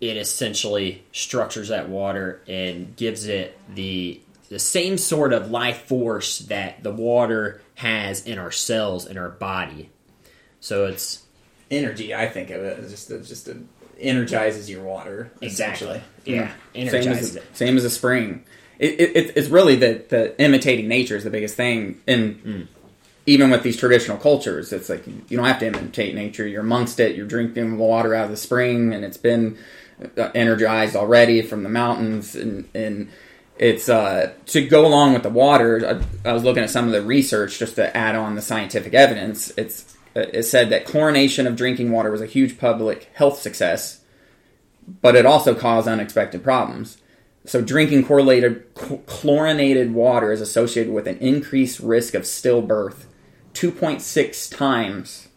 it essentially structures that water and gives it the the same sort of life force that the water has in our cells in our body. So it's energy i think of it as just a, just a, energizes your water exactly essentially. yeah, Same energizes as, it. same as a spring. It, it, it- it's really that the imitating nature is the biggest thing. And even with these traditional cultures, it's like you don't have to imitate nature. You're amongst it. You're drinking the water out of the spring, and it's been uh, energized already from the mountains. And, and it's uh, to go along with the water. I, I was looking at some of the research just to add on the scientific evidence. It's uh, it said that chlorination of drinking water was a huge public health success, but it also caused unexpected problems. So, drinking correlated, chlorinated water is associated with an increased risk of stillbirth, 2.6 times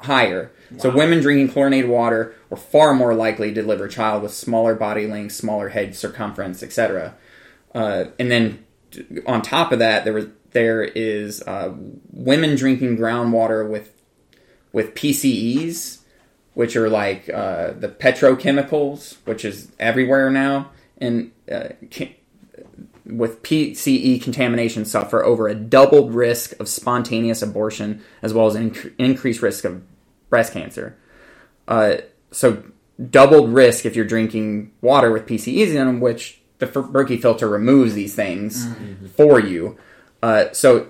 higher. Wow. So, women drinking chlorinated water were far more likely to deliver a child with smaller body length, smaller head circumference, etc. Uh, and then on top of that, there was there is uh, women drinking groundwater with with PCEs, which are like uh, the petrochemicals, which is everywhere now, and uh, with PCE contamination suffer over a doubled risk of spontaneous abortion as well as inc- increased risk of breast cancer. Uh, so doubled risk if you're drinking water with PCEs in them, which the Berkey filter removes these things mm-hmm. for you. Uh, so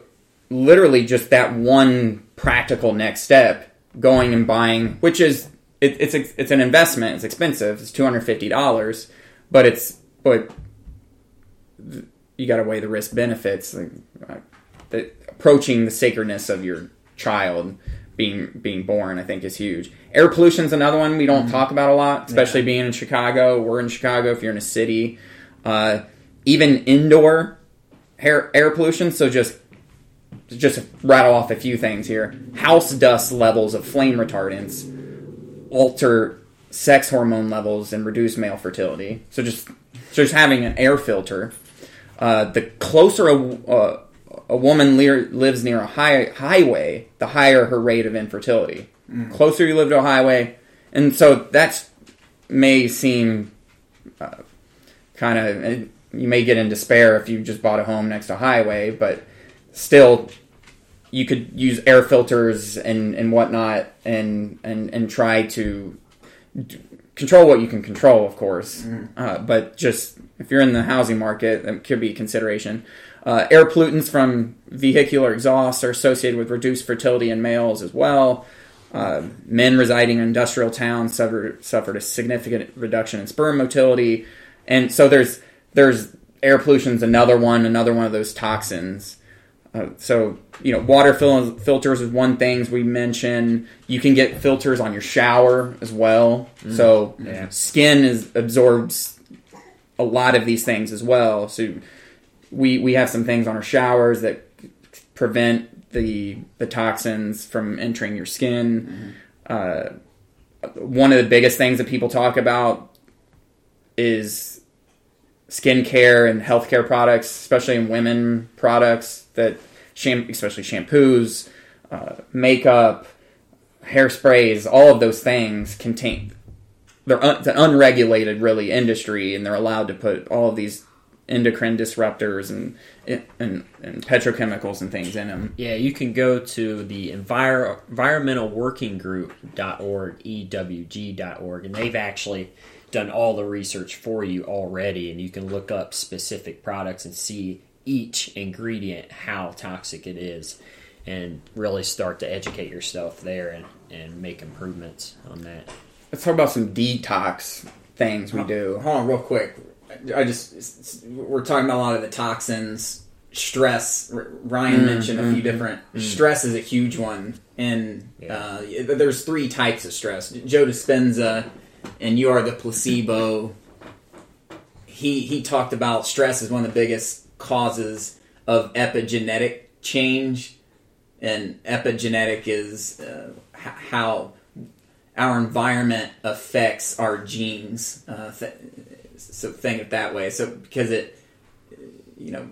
literally just that one practical next step, going and buying, which is it, it's it's an investment. It's expensive. It's two hundred fifty dollars, but it's but you got to weigh the risk benefits. Like, uh, the, approaching the sacredness of your child being being born, I think, is huge. Air pollution is another one we don't mm-hmm. talk about a lot, especially yeah. being in Chicago. We're in Chicago. If you're in a city, uh, even indoor air air pollution. So just just rattle off a few things here. House dust levels of flame retardants alter sex hormone levels and reduce male fertility. So just just having an air filter. Uh, the closer a, uh, a woman le- lives near a high, highway, the higher her rate of infertility. Mm. Closer you live to a highway, and so that's may seem uh, kind of you may get in despair if you just bought a home next to a highway, but still you could use air filters and, and whatnot and, and, and try to control what you can control, of course. Mm. Uh, but just if you're in the housing market, that could be a consideration. Uh, air pollutants from vehicular exhaust are associated with reduced fertility in males as well. Uh, men residing in industrial towns suffered, suffered a significant reduction in sperm motility. And so there's there's air pollution is another one, another one of those toxins. Uh, so you know, water fil- filters is one thing we mentioned. You can get filters on your shower as well. Mm. So yeah. skin is absorbs a lot of these things as well. So we we have some things on our showers that prevent the the toxins from entering your skin. Mm. Uh, one of the biggest things that people talk about is skincare and healthcare products, especially in women products that sham- especially shampoos, uh, makeup, hairsprays, all of those things contain. They're un- an unregulated, really, industry, and they're allowed to put all of these endocrine disruptors and, and and petrochemicals and things in them. Yeah, you can go to the Envir- environmental working group.org, ewg.org, and they've actually done all the research for you already, and you can look up specific products and see each ingredient how toxic it is, and really start to educate yourself there and, and make improvements on that. Let's talk about some detox things we do. Hold on, real quick. I just we're talking about a lot of the toxins, stress. Ryan mm, mentioned mm, a few different. Mm. Stress is a huge one, and yeah. uh, there's three types of stress. Joe Dispenza and you are the placebo. He he talked about stress is one of the biggest causes of epigenetic change, and epigenetic is uh, how our environment affects our genes. Uh, th- so think it that way. So because it, you know,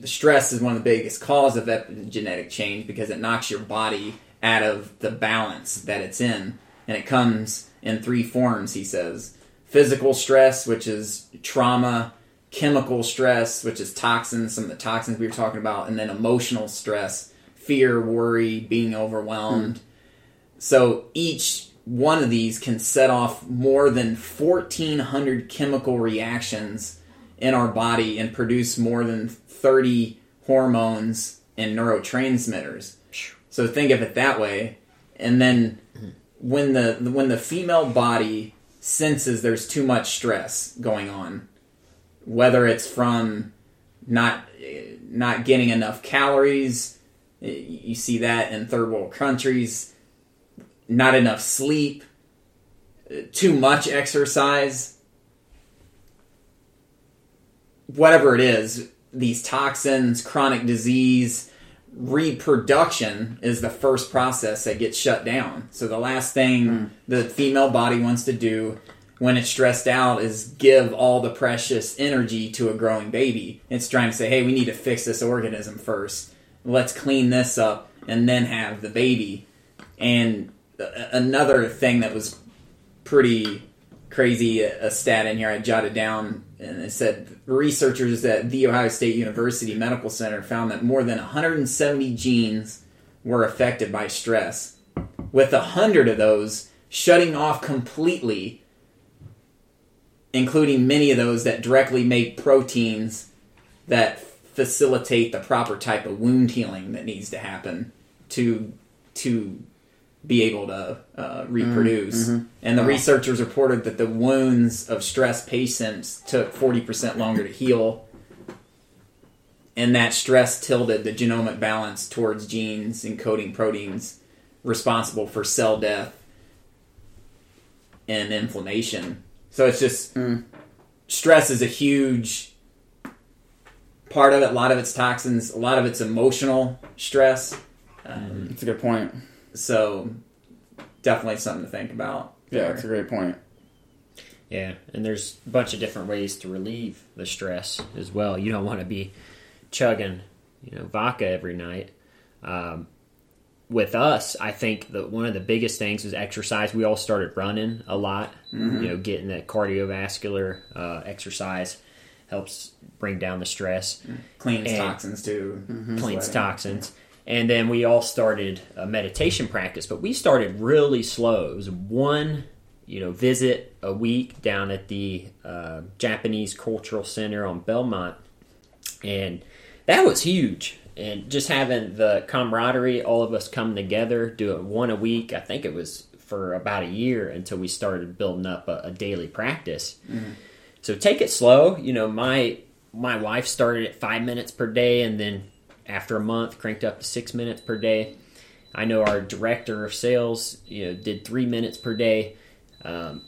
the stress is one of the biggest cause of epigenetic change because it knocks your body out of the balance that it's in, and it comes in three forms, he says physical stress, which is trauma, chemical stress, which is toxins, some of the toxins we were talking about, and then emotional stress, fear, worry, being overwhelmed. Hmm. So each one of these can set off more than 1,400 chemical reactions in our body and produce more than 30 hormones and neurotransmitters. So think of it that way. And then when the when the female body senses there's too much stress going on, whether it's from not not getting enough calories You see that in third world countries. Not enough sleep, too much exercise, whatever it is, these toxins, chronic disease, reproduction is the first process that gets shut down. So the last thing mm. the female body wants to do when it's stressed out is give all the precious energy to a growing baby. It's trying to say, hey, we need to fix this organism first. Let's clean this up and then have the baby. And another thing that was pretty crazy, a stat in here I jotted down, and it said researchers at The Ohio State University Medical Center found that more than 170 genes were affected by stress, with 100 of those shutting off completely including many of those that directly make proteins that facilitate the proper type of wound healing that needs to happen to to be able to uh, reproduce. Mm-hmm. And the wow. researchers reported that the wounds of stress patients took 40% longer to heal. And that stress tilted the genomic balance towards genes encoding proteins responsible for cell death and inflammation. So it's just mm. stress is a huge part of it. A lot of it's toxins. A lot of it's emotional stress. Um, That's a good point. So definitely something to think about. Yeah, that's a great point. Yeah, and there's a bunch of different ways to relieve the stress as well. You don't want to be chugging, you know, vodka every night. Um, with us, I think that one of the biggest things was exercise. We all started running a lot. Mm-hmm. You know, getting that cardiovascular uh, exercise helps bring down the stress. Cleans and toxins too. Mm-hmm. Cleans toxins. And then we all started a meditation practice, but we started really slow. It was one, you know, visit a week down at the uh, Japanese Cultural Center on Belmont, and that was huge and just having the camaraderie, all of us come together, do it one a week. I think it was for about a year until we started building up a, a daily practice. Mm-hmm. So take it slow. You know, my my wife started at five minutes per day, and then after a month, cranked up to six minutes per day. I know our director of sales, you know, did three minutes per day. Um,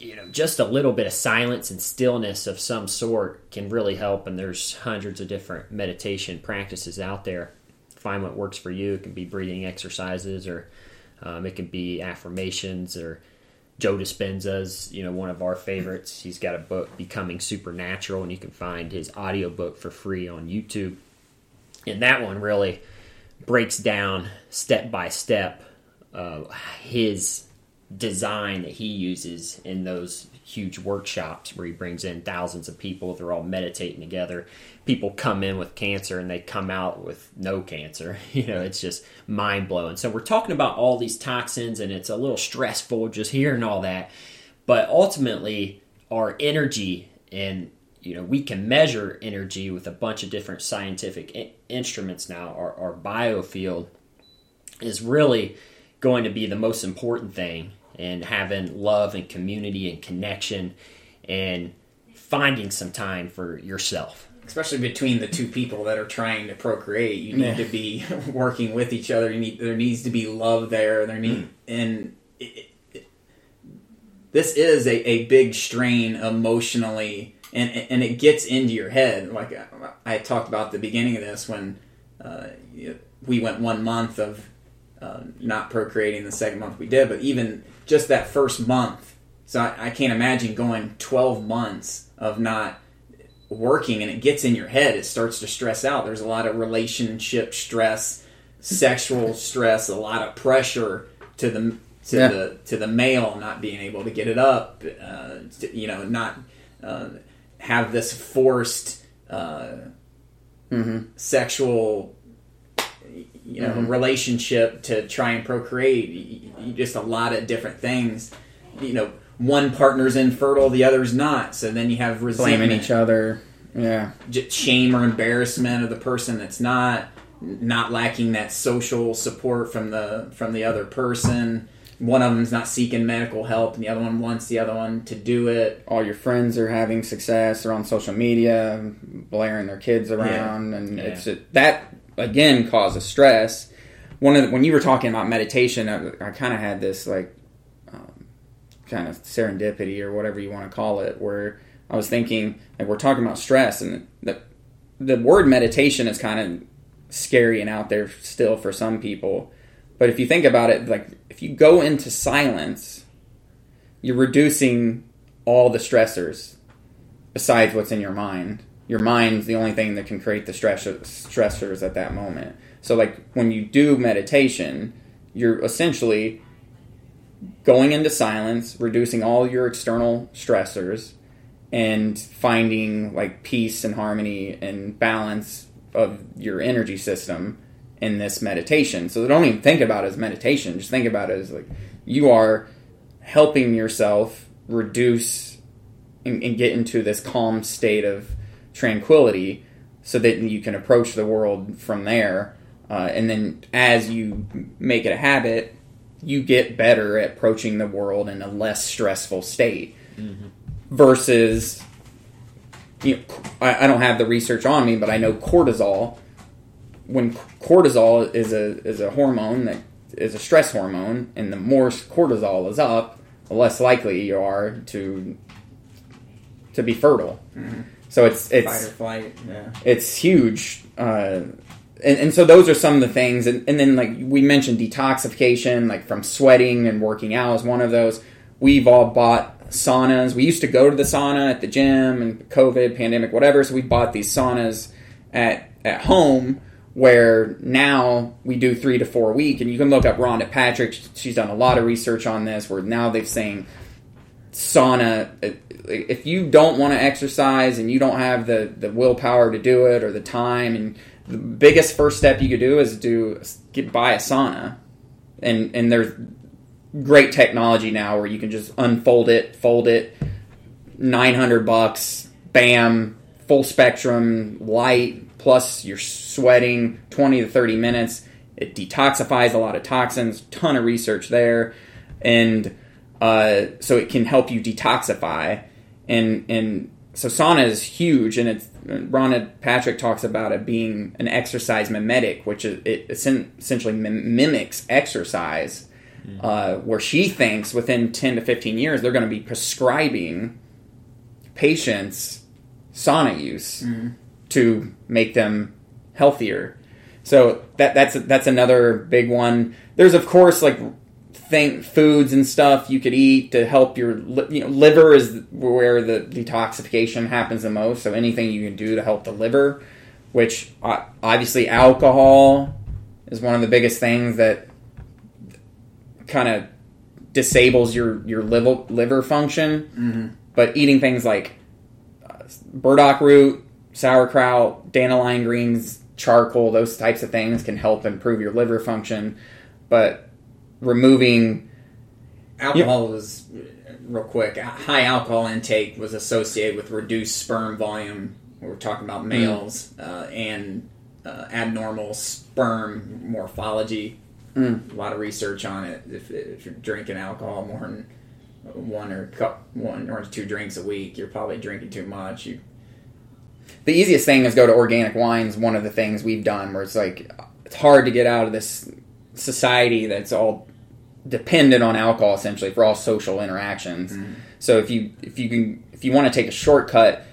you know, just a little bit of silence and stillness of some sort can really help. And there's hundreds of different meditation practices out there. Find what works for you. It can be breathing exercises, or um, it can be affirmations, or Joe Dispenza's, you know, one of our favorites. He's got a book, Becoming Supernatural, and you can find his audiobook for free on YouTube. And that one really breaks down step by step uh, his design that he uses in those huge workshops where he brings in thousands of people they're all meditating together. People come in with cancer and they come out with no cancer. You know it's just mind-blowing. So we're talking about all these toxins and it's a little stressful just hearing all that. But ultimately our energy and you know we can measure energy with a bunch of different scientific instruments now. Our, our biofield is really going to be the most important thing and having love and community and connection and finding some time for yourself. Especially between the two people that are trying to procreate, you need yeah. to be working with each other. You need there needs to be love there. There need mm. and it, it, this is a, a big strain emotionally, and and it gets into your head. Like I, I talked about at the beginning of this when uh, we went one month of uh, not procreating. The second month we did, but even just that first month. So I, I can't imagine going 12 months of not working and it gets in your head. It starts to stress out. There's a lot of relationship stress, sexual stress, a lot of pressure to the to yeah. the to the male not being able to get it up. Uh, to, you know, not uh, have this forced uh, mm-hmm. sexual you know mm-hmm. relationship to try and procreate just a lot of different things. You know one partner's infertile the other's not. So then you have resentment blaming each other. Yeah. Shame or embarrassment of the person that's not not lacking that social support from the from the other person. One of them's not seeking medical help and the other one wants the other one to do it. All your friends are having success they're on social media blaring their kids around yeah. and yeah. it's that again causes stress. One of the, when you were talking about meditation, I, I kind of had this like um, kind of serendipity or whatever you want to call it, where I was thinking like we're talking about stress and the the word meditation is kind of scary and out there still for some people. But if you think about it, like if you go into silence, you're reducing all the stressors besides what's in your mind. Your mind's the only thing that can create the stress stressors at that moment. So like when you do meditation, you're essentially going into silence, reducing all your external stressors and finding like peace and harmony and balance of your energy system in this meditation. So don't even think about it as meditation. Just think about it as like you are helping yourself reduce and, and get into this calm state of tranquility so that you can approach the world from there. Uh, and then as you make it a habit, you get better at approaching the world in a less stressful state. Mm-hmm. Versus, you know, I, I don't have the research on me, but I know cortisol. When cortisol is a is a hormone that is a stress hormone, and the more cortisol is up, the less likely you are to to be fertile. Mm-hmm. So it's it's fight or flight. Yeah, it's huge. Uh, and, and, so those are some of the things and, and then like we mentioned detoxification like from sweating and working out is one of those we've all bought saunas we used to go to the sauna at the gym and covid pandemic whatever so we bought these saunas at at home where now we do three to four a week and you can look up rhonda patrick she's done a lot of research on this where now they're saying sauna if you don't want to exercise and you don't have the the willpower to do it or the time and the biggest first step you could do is do get buy a sauna, and and there's great technology now where you can just unfold it, fold it, nine hundred bucks, bam, full spectrum light plus you're sweating twenty to thirty minutes. It detoxifies a lot of toxins. Ton of research there, and uh, so it can help you detoxify and and so sauna is huge, and it's Rhonda Patrick talks about it being an exercise mimetic, which is, it essentially mimics exercise. Mm-hmm. Uh, where she thinks within ten to fifteen years they're going to be prescribing patients sauna use mm-hmm. to make them healthier. So that that's that's another big one. There's of course like think foods and stuff you could eat to help your you know liver is where the detoxification happens the most. So anything you can do to help the liver which uh, obviously alcohol is one of the biggest things that kind of disables your your liver liver function. Mm-hmm. but eating things like uh, burdock root sauerkraut dandelion greens charcoal those types of things can help improve your liver function. But removing alcohol was real quick. High alcohol intake was associated with reduced sperm volume. We're talking about mm. males mm. uh, and uh, abnormal sperm morphology. Mm. A lot of research on it. If, if, you're drinking alcohol more than one or cup, one or two drinks a week, you're probably drinking too much. You. The easiest thing is go to organic wines. One of the things we've done where it's like it's hard to get out of this society that's all dependent on alcohol essentially for all social interactions. Mm-hmm. So if you if you can if you want to take a shortcut,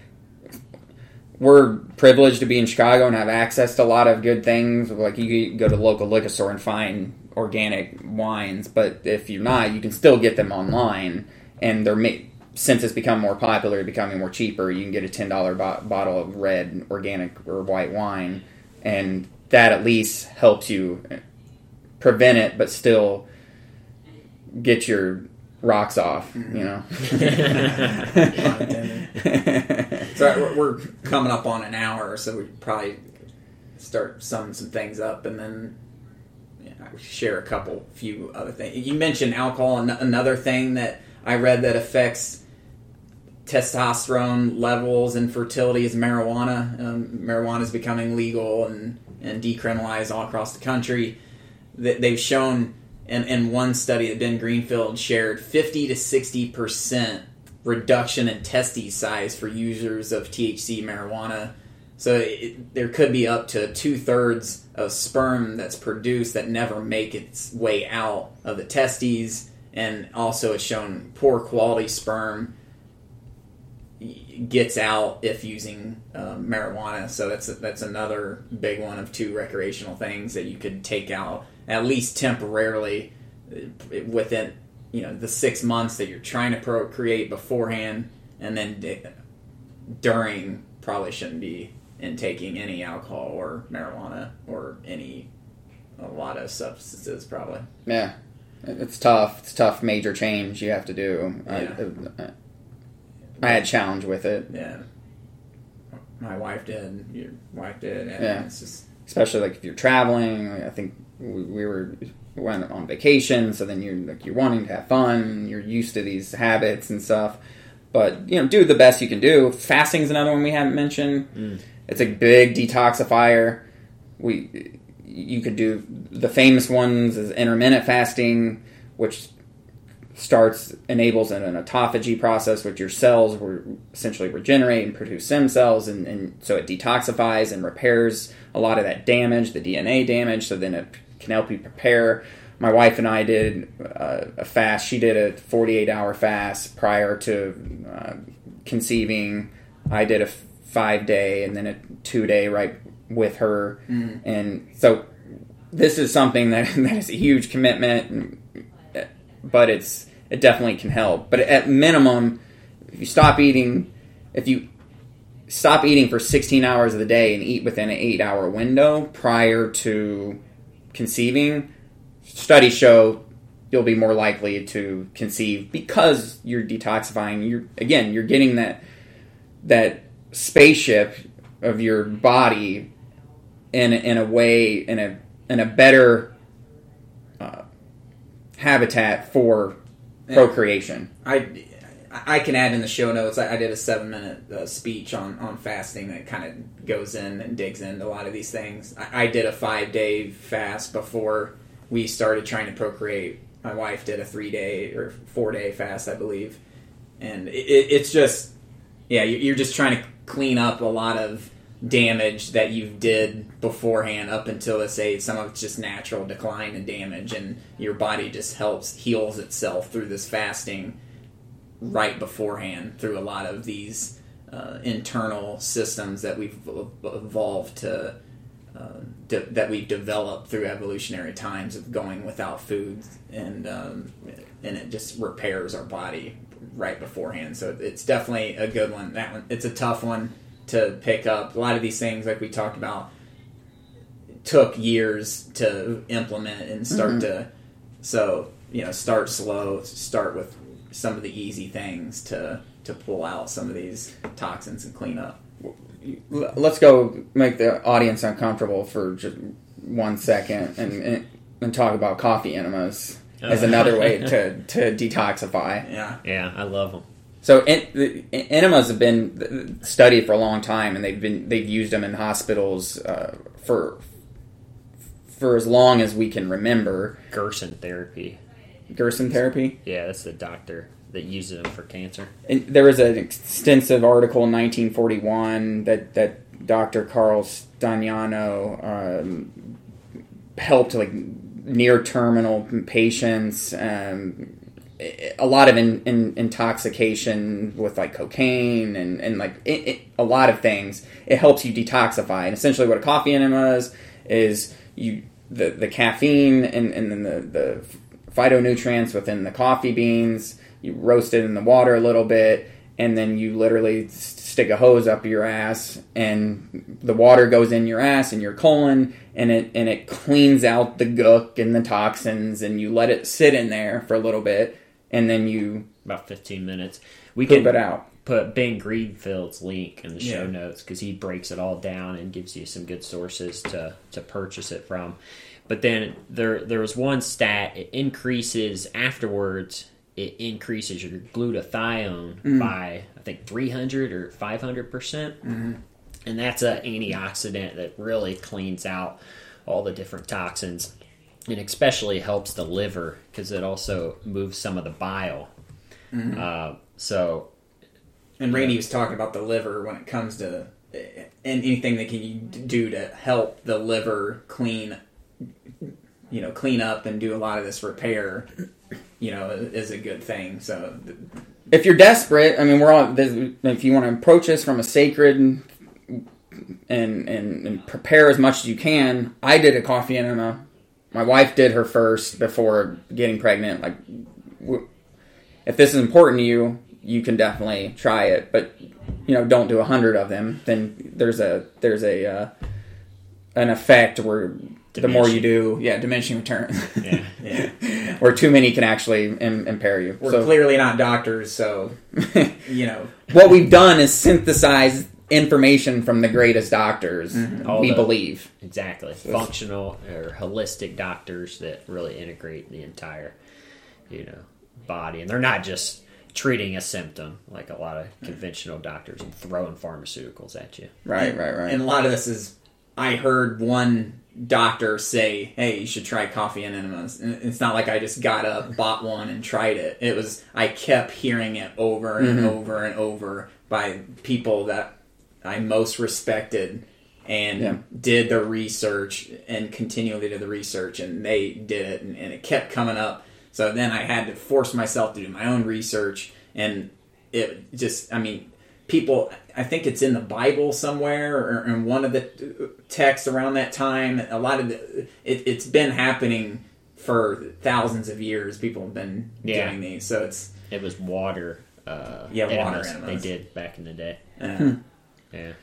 we're privileged to be in Chicago and have access to a lot of good things. Like you go to the local liquor store and find organic wines, but if you're not, you can still get them online, and they're made. Since it's become more popular, becoming more cheaper, you can get a ten dollar bo- bottle of red organic or white wine, and that at least helps you prevent it, but still get your rocks off, you know. so we're coming up on an hour, so we probably start summing some things up, and then share a couple, few other things. You mentioned alcohol, and another thing that I read that affects testosterone levels and fertility is marijuana. Um, marijuana is becoming legal and, and decriminalized all across the country. That they've shown and in one study that Ben Greenfield shared, 50 to 60 percent reduction in testes size for users of THC marijuana So it, there could be up to two thirds of sperm that's produced that never make its way out of the testes, and also it's shown poor quality sperm gets out if using uh, marijuana. So that's that's another big one of two recreational things that you could take out at least temporarily uh, within you know the six months that you're trying to procreate beforehand, and then d- during probably shouldn't be intaking any alcohol or marijuana or any a lot of substances probably. Yeah, it's tough. It's tough. Major change you have to do. Yeah. I, I, I had challenge with it, Yeah. My wife did. Your wife did. And Yeah. It's just especially like if you're traveling. I think we, we were went on vacation, so then you're like you're wanting to have fun. You're used to these habits and stuff. But you know, do the best you can do. Fasting's another one we haven't mentioned. Mm. It's a big detoxifier. We you could do the famous ones is intermittent fasting, which starts enables an, an autophagy process, which your cells will essentially regenerate and produce stem cells, and, and so it detoxifies and repairs a lot of that damage, the DNA damage. So then it can help you prepare. My wife and I did uh, a fast. She did a 48 hour fast prior to uh, conceiving. I did a five day and then a two day right with her, and so this is something that that is a huge commitment but it's it definitely can help. But at minimum, if you stop eating, if you stop eating for 16 hours of the day and eat within an eight hour window prior to conceiving, studies show you'll be more likely to conceive because you're detoxifying. You're again, you're getting that that spaceship of your body in in a way in a in a better uh, habitat for procreation. I I can add in the show notes. I, I did a seven minute uh, speech on on fasting that kind of goes in and digs into a lot of these things. I, I did a five day fast before we started trying to procreate. My wife did a three day or four day fast, I believe, and it, it, it's just yeah, you- you're just trying to clean up a lot of damage that you did beforehand up until let's say some of it's just natural decline and damage and your body just helps heals itself through this fasting right beforehand through a lot of these uh, internal systems that we've evolved to uh, de- that we've developed through evolutionary times of going without food and um, and it just repairs our body right beforehand. So it's definitely a good one. That one it's a tough one to pick up. A lot of these things like we talked about took years to implement and start to so you know start slow start with some of the easy things to to pull out some of these toxins and clean up Let's go make the audience uncomfortable for just one second and and, and talk about coffee enemas as another way to, to detoxify. yeah Yeah, I love them. So en- the, enemas have been studied for a long time, and they've been they've used them in hospitals uh, for for as long as we can remember. Gerson therapy. Gerson therapy. Yeah, that's the doctor that uses them for cancer. And there was an extensive article in 1941 that that Dr. Carl Stagnano um, helped like near terminal patients. Um, a lot of in, in, intoxication with like cocaine and, and like it, it, a lot of things. It helps you detoxify. And essentially, what a coffee enema is is you the, the caffeine and, and then the, the phytonutrients within the coffee beans. You roast it in the water a little bit, and then you literally s- stick a hose up your ass, and the water goes in your ass and your colon, and it and it cleans out the gook and the toxins, and you let it sit in there for a little bit, and then you About 15 minutes. We can it out. put Ben Greenfield's link in the show Yeah. notes because he breaks it all down and gives you some good sources to, to purchase it from. But then there there was one stat it increases afterwards. It increases your glutathione by I think three hundred or five hundred percent, and that's an antioxidant that really cleans out all the different toxins, and especially helps the liver because it also moves some of the bile. Uh, so and Randy was talking about the liver when it comes to uh, and anything that can you do to help the liver clean, you know, clean up and do a lot of this repair, you know, is a good thing. So if you're desperate, I mean, we're all. If you want to approach this from a sacred and, and and prepare as much as you can, I did a coffee enema. My wife did her first before getting pregnant. Like, if this is important to you, you can definitely try it. But you know, don't do a hundred of them. Then there's a there's a uh, an effect where the more you do, yeah, diminishing returns. Yeah. yeah, where too many can actually Im- impair you. we're So- clearly not doctors, so you know, what we've done is synthesize information from the greatest doctors mm-hmm. All we the- believe Exactly. Functional or holistic doctors that really integrate the entire, you know, body, and they're not just treating a symptom like a lot of conventional doctors and throwing pharmaceuticals at you. right right right And a lot of this is, I heard one doctor say, "Hey, you should try coffee and enemas." And it's not like I just got up, bought one, and tried it. It was I kept hearing it over and mm-hmm. over and over by people that I most respected and Yeah. did the research and continually did the research, and they did it, and, and it kept coming up. So then I had to force myself to do my own research, and it just, I mean, people, I think it's in the Bible somewhere or in one of the texts around that time. A lot of the, it, it's been happening for thousands of years. People have been Yeah. doing these, so it's It was water. Uh, Yeah, water enemas enemas. They did back in the day. uh, Yeah.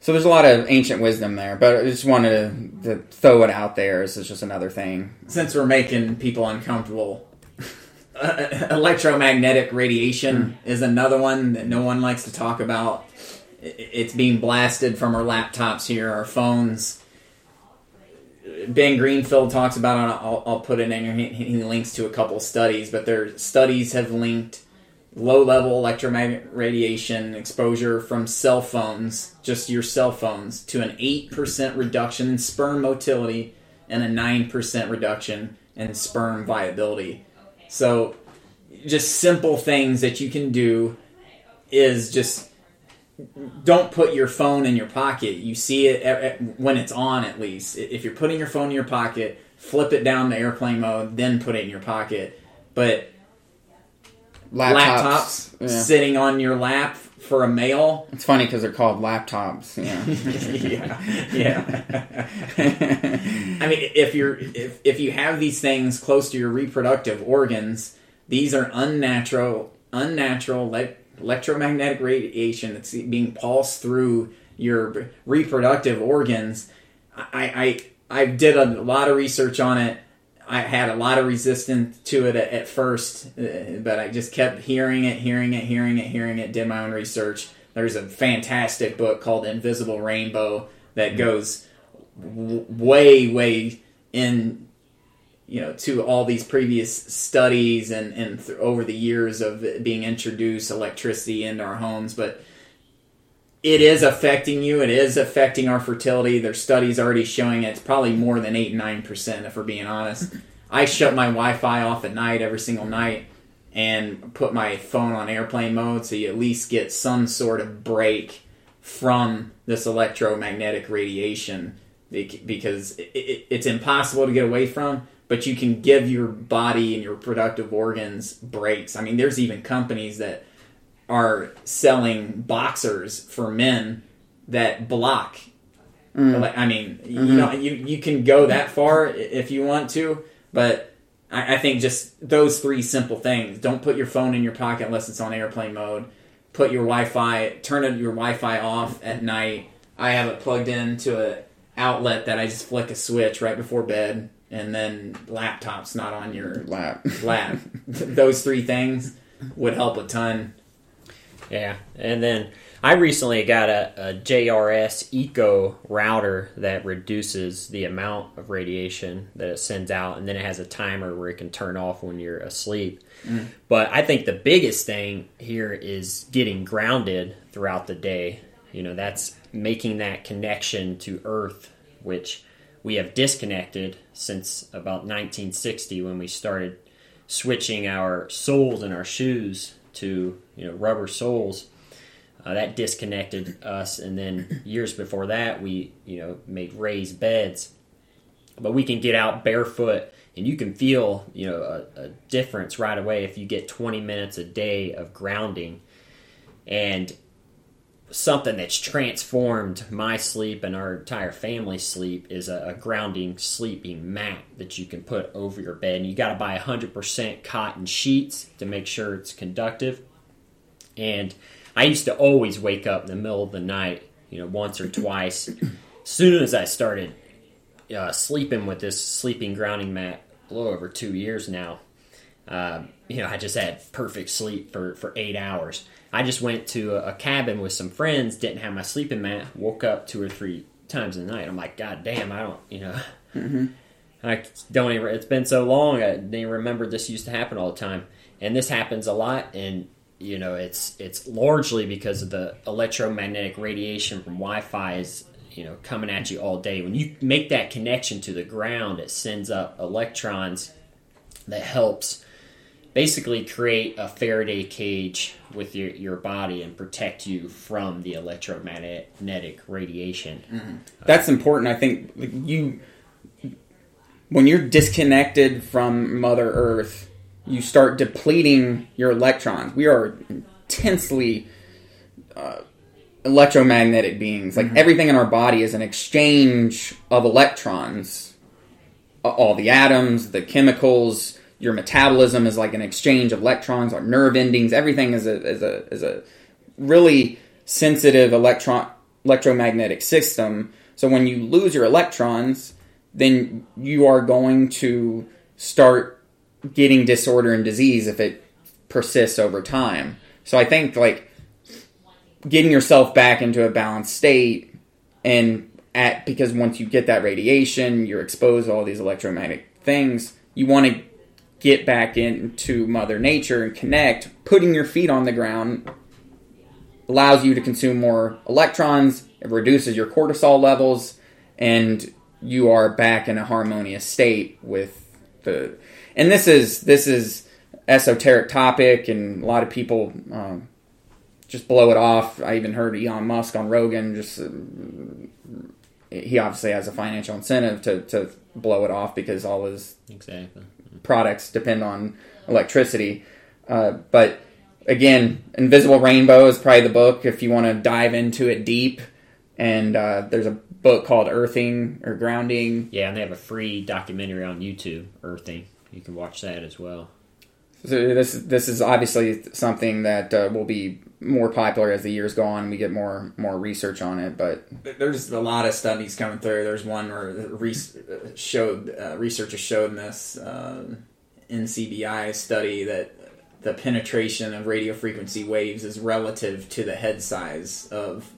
so there's a lot of ancient wisdom there but i just wanted to, to throw it out there as it's just another thing since we're making people uncomfortable. electromagnetic radiation hmm. is another one that no one likes to talk about. It's being blasted from our laptops here, our phones. Ben Greenfield talks about it. I'll, I'll put it in here. He, he links to a couple studies, but their studies have linked low level electromagnetic radiation exposure from cell phones, just your cell phones, to an 8% reduction in sperm motility and a 9% reduction in sperm viability. So, just simple things that you can do is just don't put your phone in your pocket. You see it at, at- when it's on, at least. If you're putting your phone in your pocket, flip it down to airplane mode, then put it in your pocket. But laptops, yeah. sitting on your lap for a male. it's funny because they're called laptops yeah yeah, yeah. I mean, if you're if if you have these things close to your reproductive organs, these are unnatural, unnatural le- electromagnetic radiation that's being pulsed through your reproductive organs. I I I did a lot of research on it. I had a lot of resistance to it at, at first, uh, but I just kept hearing it, hearing it, hearing it, hearing it. Did my own research. There's a fantastic book called Invisible Rainbow that goes w- way, way in, you know, to all these previous studies and and th- over the years of being introduced electricity into our homes, but it is affecting you. It is affecting our fertility. There's studies already showing it. it's probably more than eight nine percent. If we're being honest, I shut my Wi-Fi off at night every single night and put my phone on airplane mode, so you at least get some sort of break from this electromagnetic radiation because it, it, it's impossible to get away from. But you can give your body and your productive organs breaks. I mean, there's even companies that are selling boxers for men that block. Mm. Like, I mean, you mm-hmm. know, you you can go that far if you want to, but I, I think just those three simple things: don't put your phone in your pocket unless it's on airplane mode. Put your Wi-Fi, turn your Wi-Fi off at night. I have it plugged into a outlet that I just flick a switch right before bed, and then laptop's not on your lap lap. Those three things would help a ton. Yeah, and then I recently got a, a JRS Eco router that reduces the amount of radiation that it sends out, and then it has a timer where it can turn off when you're asleep. Mm. But I think the biggest thing here is getting grounded throughout the day. You know, that's making that connection to Earth, which we have disconnected since about 1960 when we started switching our soles and our shoes to you know rubber soles. Uh, that disconnected us, and then years before that, we you know made raised beds. But we can get out barefoot, and you can feel you know a, a difference right away if you get 20 minutes a day of grounding, and something that's transformed my sleep and our entire family sleep is a, a, grounding sleeping mat that you can put over your bed. And you got to buy 100% cotton sheets to make sure it's conductive. And I used to always wake up in the middle of the night, you know, once or twice. As soon as I started uh, sleeping with this sleeping grounding mat, a little over two years now, um, you know, I just had perfect sleep for, for eight hours. I just went to a, a, cabin with some friends, didn't have my sleeping mat, woke up two or three times a night. I'm like, God damn, I don't, you know, mm-hmm. I don't even. It's been so long, I didn't even remember this used to happen all the time, and this happens a lot. And you know, it's it's largely because of the electromagnetic radiation from Wi-Fi is you know coming at you all day. When you make that connection to the ground, it sends up electrons that helps basically create a Faraday cage with your, your body and protect you from the electromagnetic radiation. Mm-hmm. That's important. I think you when you're disconnected from Mother Earth, you start depleting your electrons. We are intensely uh, electromagnetic beings. Like mm-hmm. everything in our body is an exchange of electrons. All the atoms, the chemicals, your metabolism is like an exchange of electrons or nerve endings. Everything is a is a is a really sensitive electron electromagnetic system. So when you lose your electrons, then you are going to start getting disorder and disease if it persists over time. So I think like getting yourself back into a balanced state and at because once you get that radiation, you're exposed to all these electromagnetic things, you want to get back into Mother Nature and connect, putting your feet on the ground allows you to consume more electrons, it reduces your cortisol levels, and you are back in a harmonious state with the. And this is this is esoteric topic, and a lot of people um, just blow it off. I even heard Elon Musk on Rogan. Just uh, he obviously has a financial incentive to to blow it off because all his exactly products depend on electricity. Uh, but again, Invisible Rainbow is probably the book if you want to dive into it deep. And uh, there's a book called Earthing or Grounding. Yeah, and they have a free documentary on YouTube, Earthing. You can watch that as well. So this this is obviously something that uh, will be more popular as the years go on. We get more more research on it, but there's a lot of studies coming through. There's one where re- showed uh, researchers showed in this uh, NCBI study that the penetration of radio frequency waves is relative to the head size of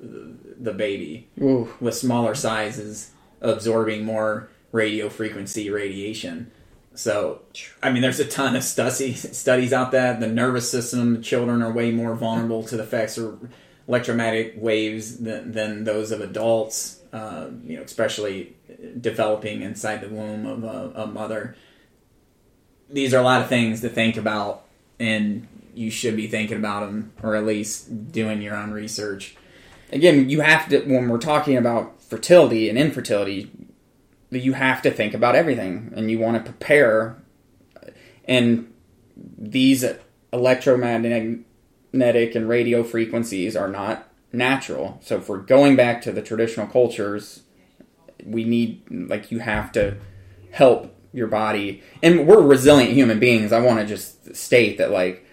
the baby, Ooh. with smaller sizes absorbing more radio frequency radiation. So, I mean, there's a ton of studies out there. The nervous system, children are way more vulnerable to the effects of electromagnetic waves than, than those of adults. Uh, you know, especially developing inside the womb of a, a mother. These are a lot of things to think about, and you should be thinking about them, or at least doing your own research. Again, you have to when we're talking about fertility and infertility you have to think about everything and you want to prepare. And these electromagnetic and radio frequencies are not natural. So if we're going back to the traditional cultures we need like you have to help your body. And we're resilient human beings. I want to just state that like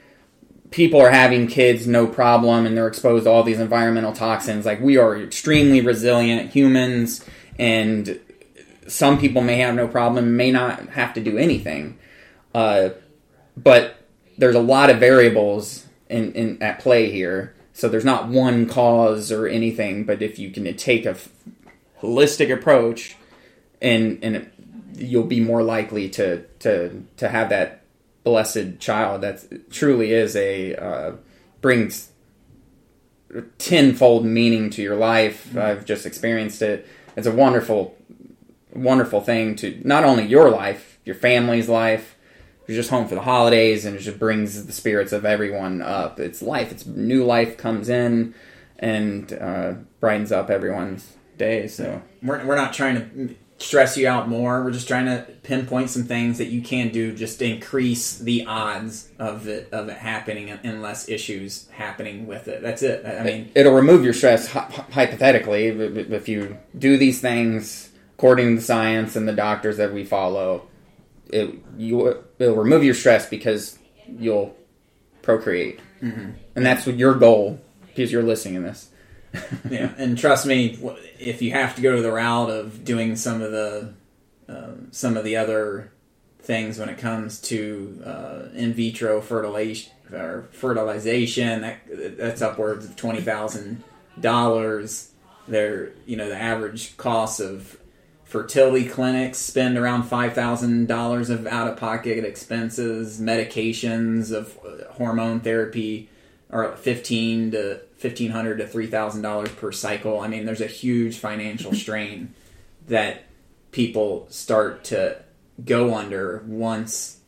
people are having kids no problem and they're exposed to all these environmental toxins. Like we are extremely resilient humans and some people may have no problem, may not have to do anything. Uh, but there's a lot of variables in, in at play here. So there's not one cause or anything, but if you can take a f- holistic approach, and and you'll be more likely to to to have that blessed child that truly is a uh, brings tenfold meaning to your life. Mm-hmm. I've just experienced it. It's a wonderful wonderful thing to not only your life, your family's life, you're just home for the holidays and it just brings the spirits of everyone up. It's life. It's new life comes in and uh, brightens up everyone's day. So we're, we're not trying to stress you out more. We're just trying to pinpoint some things that you can do just to increase the odds of it of it happening and, less issues happening with it. That's it. I mean, it'll remove your stress hypothetically if you do these things according to the science and the doctors that we follow. It you it'll remove your stress because you'll procreate, Mm-hmm. and that's what your goal because you're listening to this. yeah, and trust me, if you have to go to the route of doing some of the um, some of the other things when it comes to uh, in vitro fertilization or fertilization, that, that's upwards of twenty thousand dollars. There, you know, the average cost of fertility clinics spend around five thousand dollars of out of pocket expenses, medications of uh, hormone therapy are fifteen to fifteen hundred to three thousand dollars per cycle. I mean, there's a huge financial strain that people start to go under once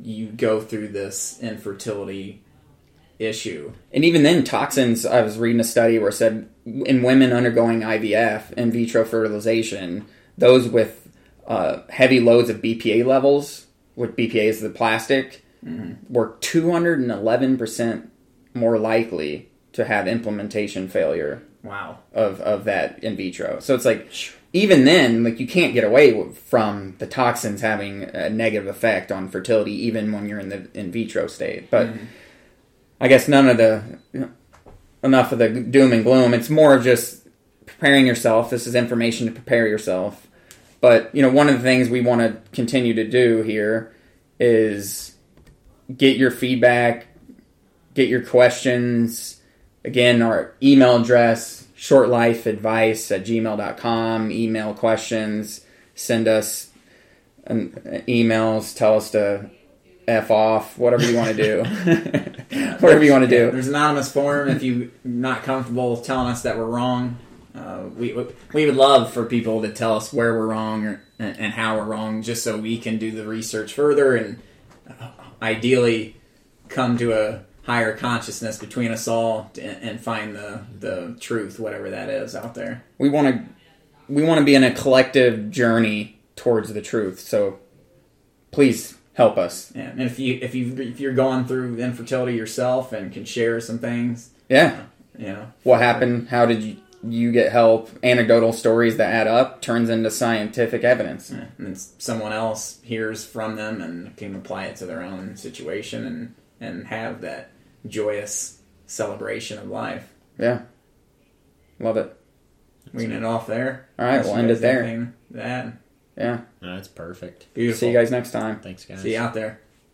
you go through this infertility issue. And even then, toxins. I was reading a study where it said in women undergoing IVF, in vitro fertilization, those with uh, heavy loads of BPA levels, what BPA is the plastic, were 211% more likely to have implementation failure Wow. of, of that in vitro. So it's like, even then, like you can't get away from the toxins having a negative effect on fertility, even when you're in the in vitro state. But I guess none of the enough of the doom and gloom. It's more of just preparing yourself. This is information to prepare yourself. But you know, one of the things we want to continue to do here is get your feedback, get your questions. Again, our email address, shortlifeadvice at gmail.com. Email questions, send us an, emails, tell us to F off, whatever you want to do. whatever you want to do. There's an anonymous form if you're not comfortable telling us that we're wrong. Uh, we we would love for people to tell us where we're wrong or, and, and how we're wrong, just so we can do the research further and uh, ideally come to a higher consciousness between us all and find the the truth, whatever that is out there. we want to we want to be in a collective journey towards the truth. So please help us. Yeah, and if you if you if you're going through infertility yourself and can share some things, Yeah. you know, What happened? How did you you get help? Anecdotal stories that add up turns into scientific evidence. Yeah, and then someone else hears from them and can apply it to their own situation and and have that joyous celebration of life. Yeah. Love it. We can end it off there. All right, we'll end guys it there. That. anything to add. Yeah. That's perfect. Beautiful. See you guys next time. Thanks, guys. See you out there.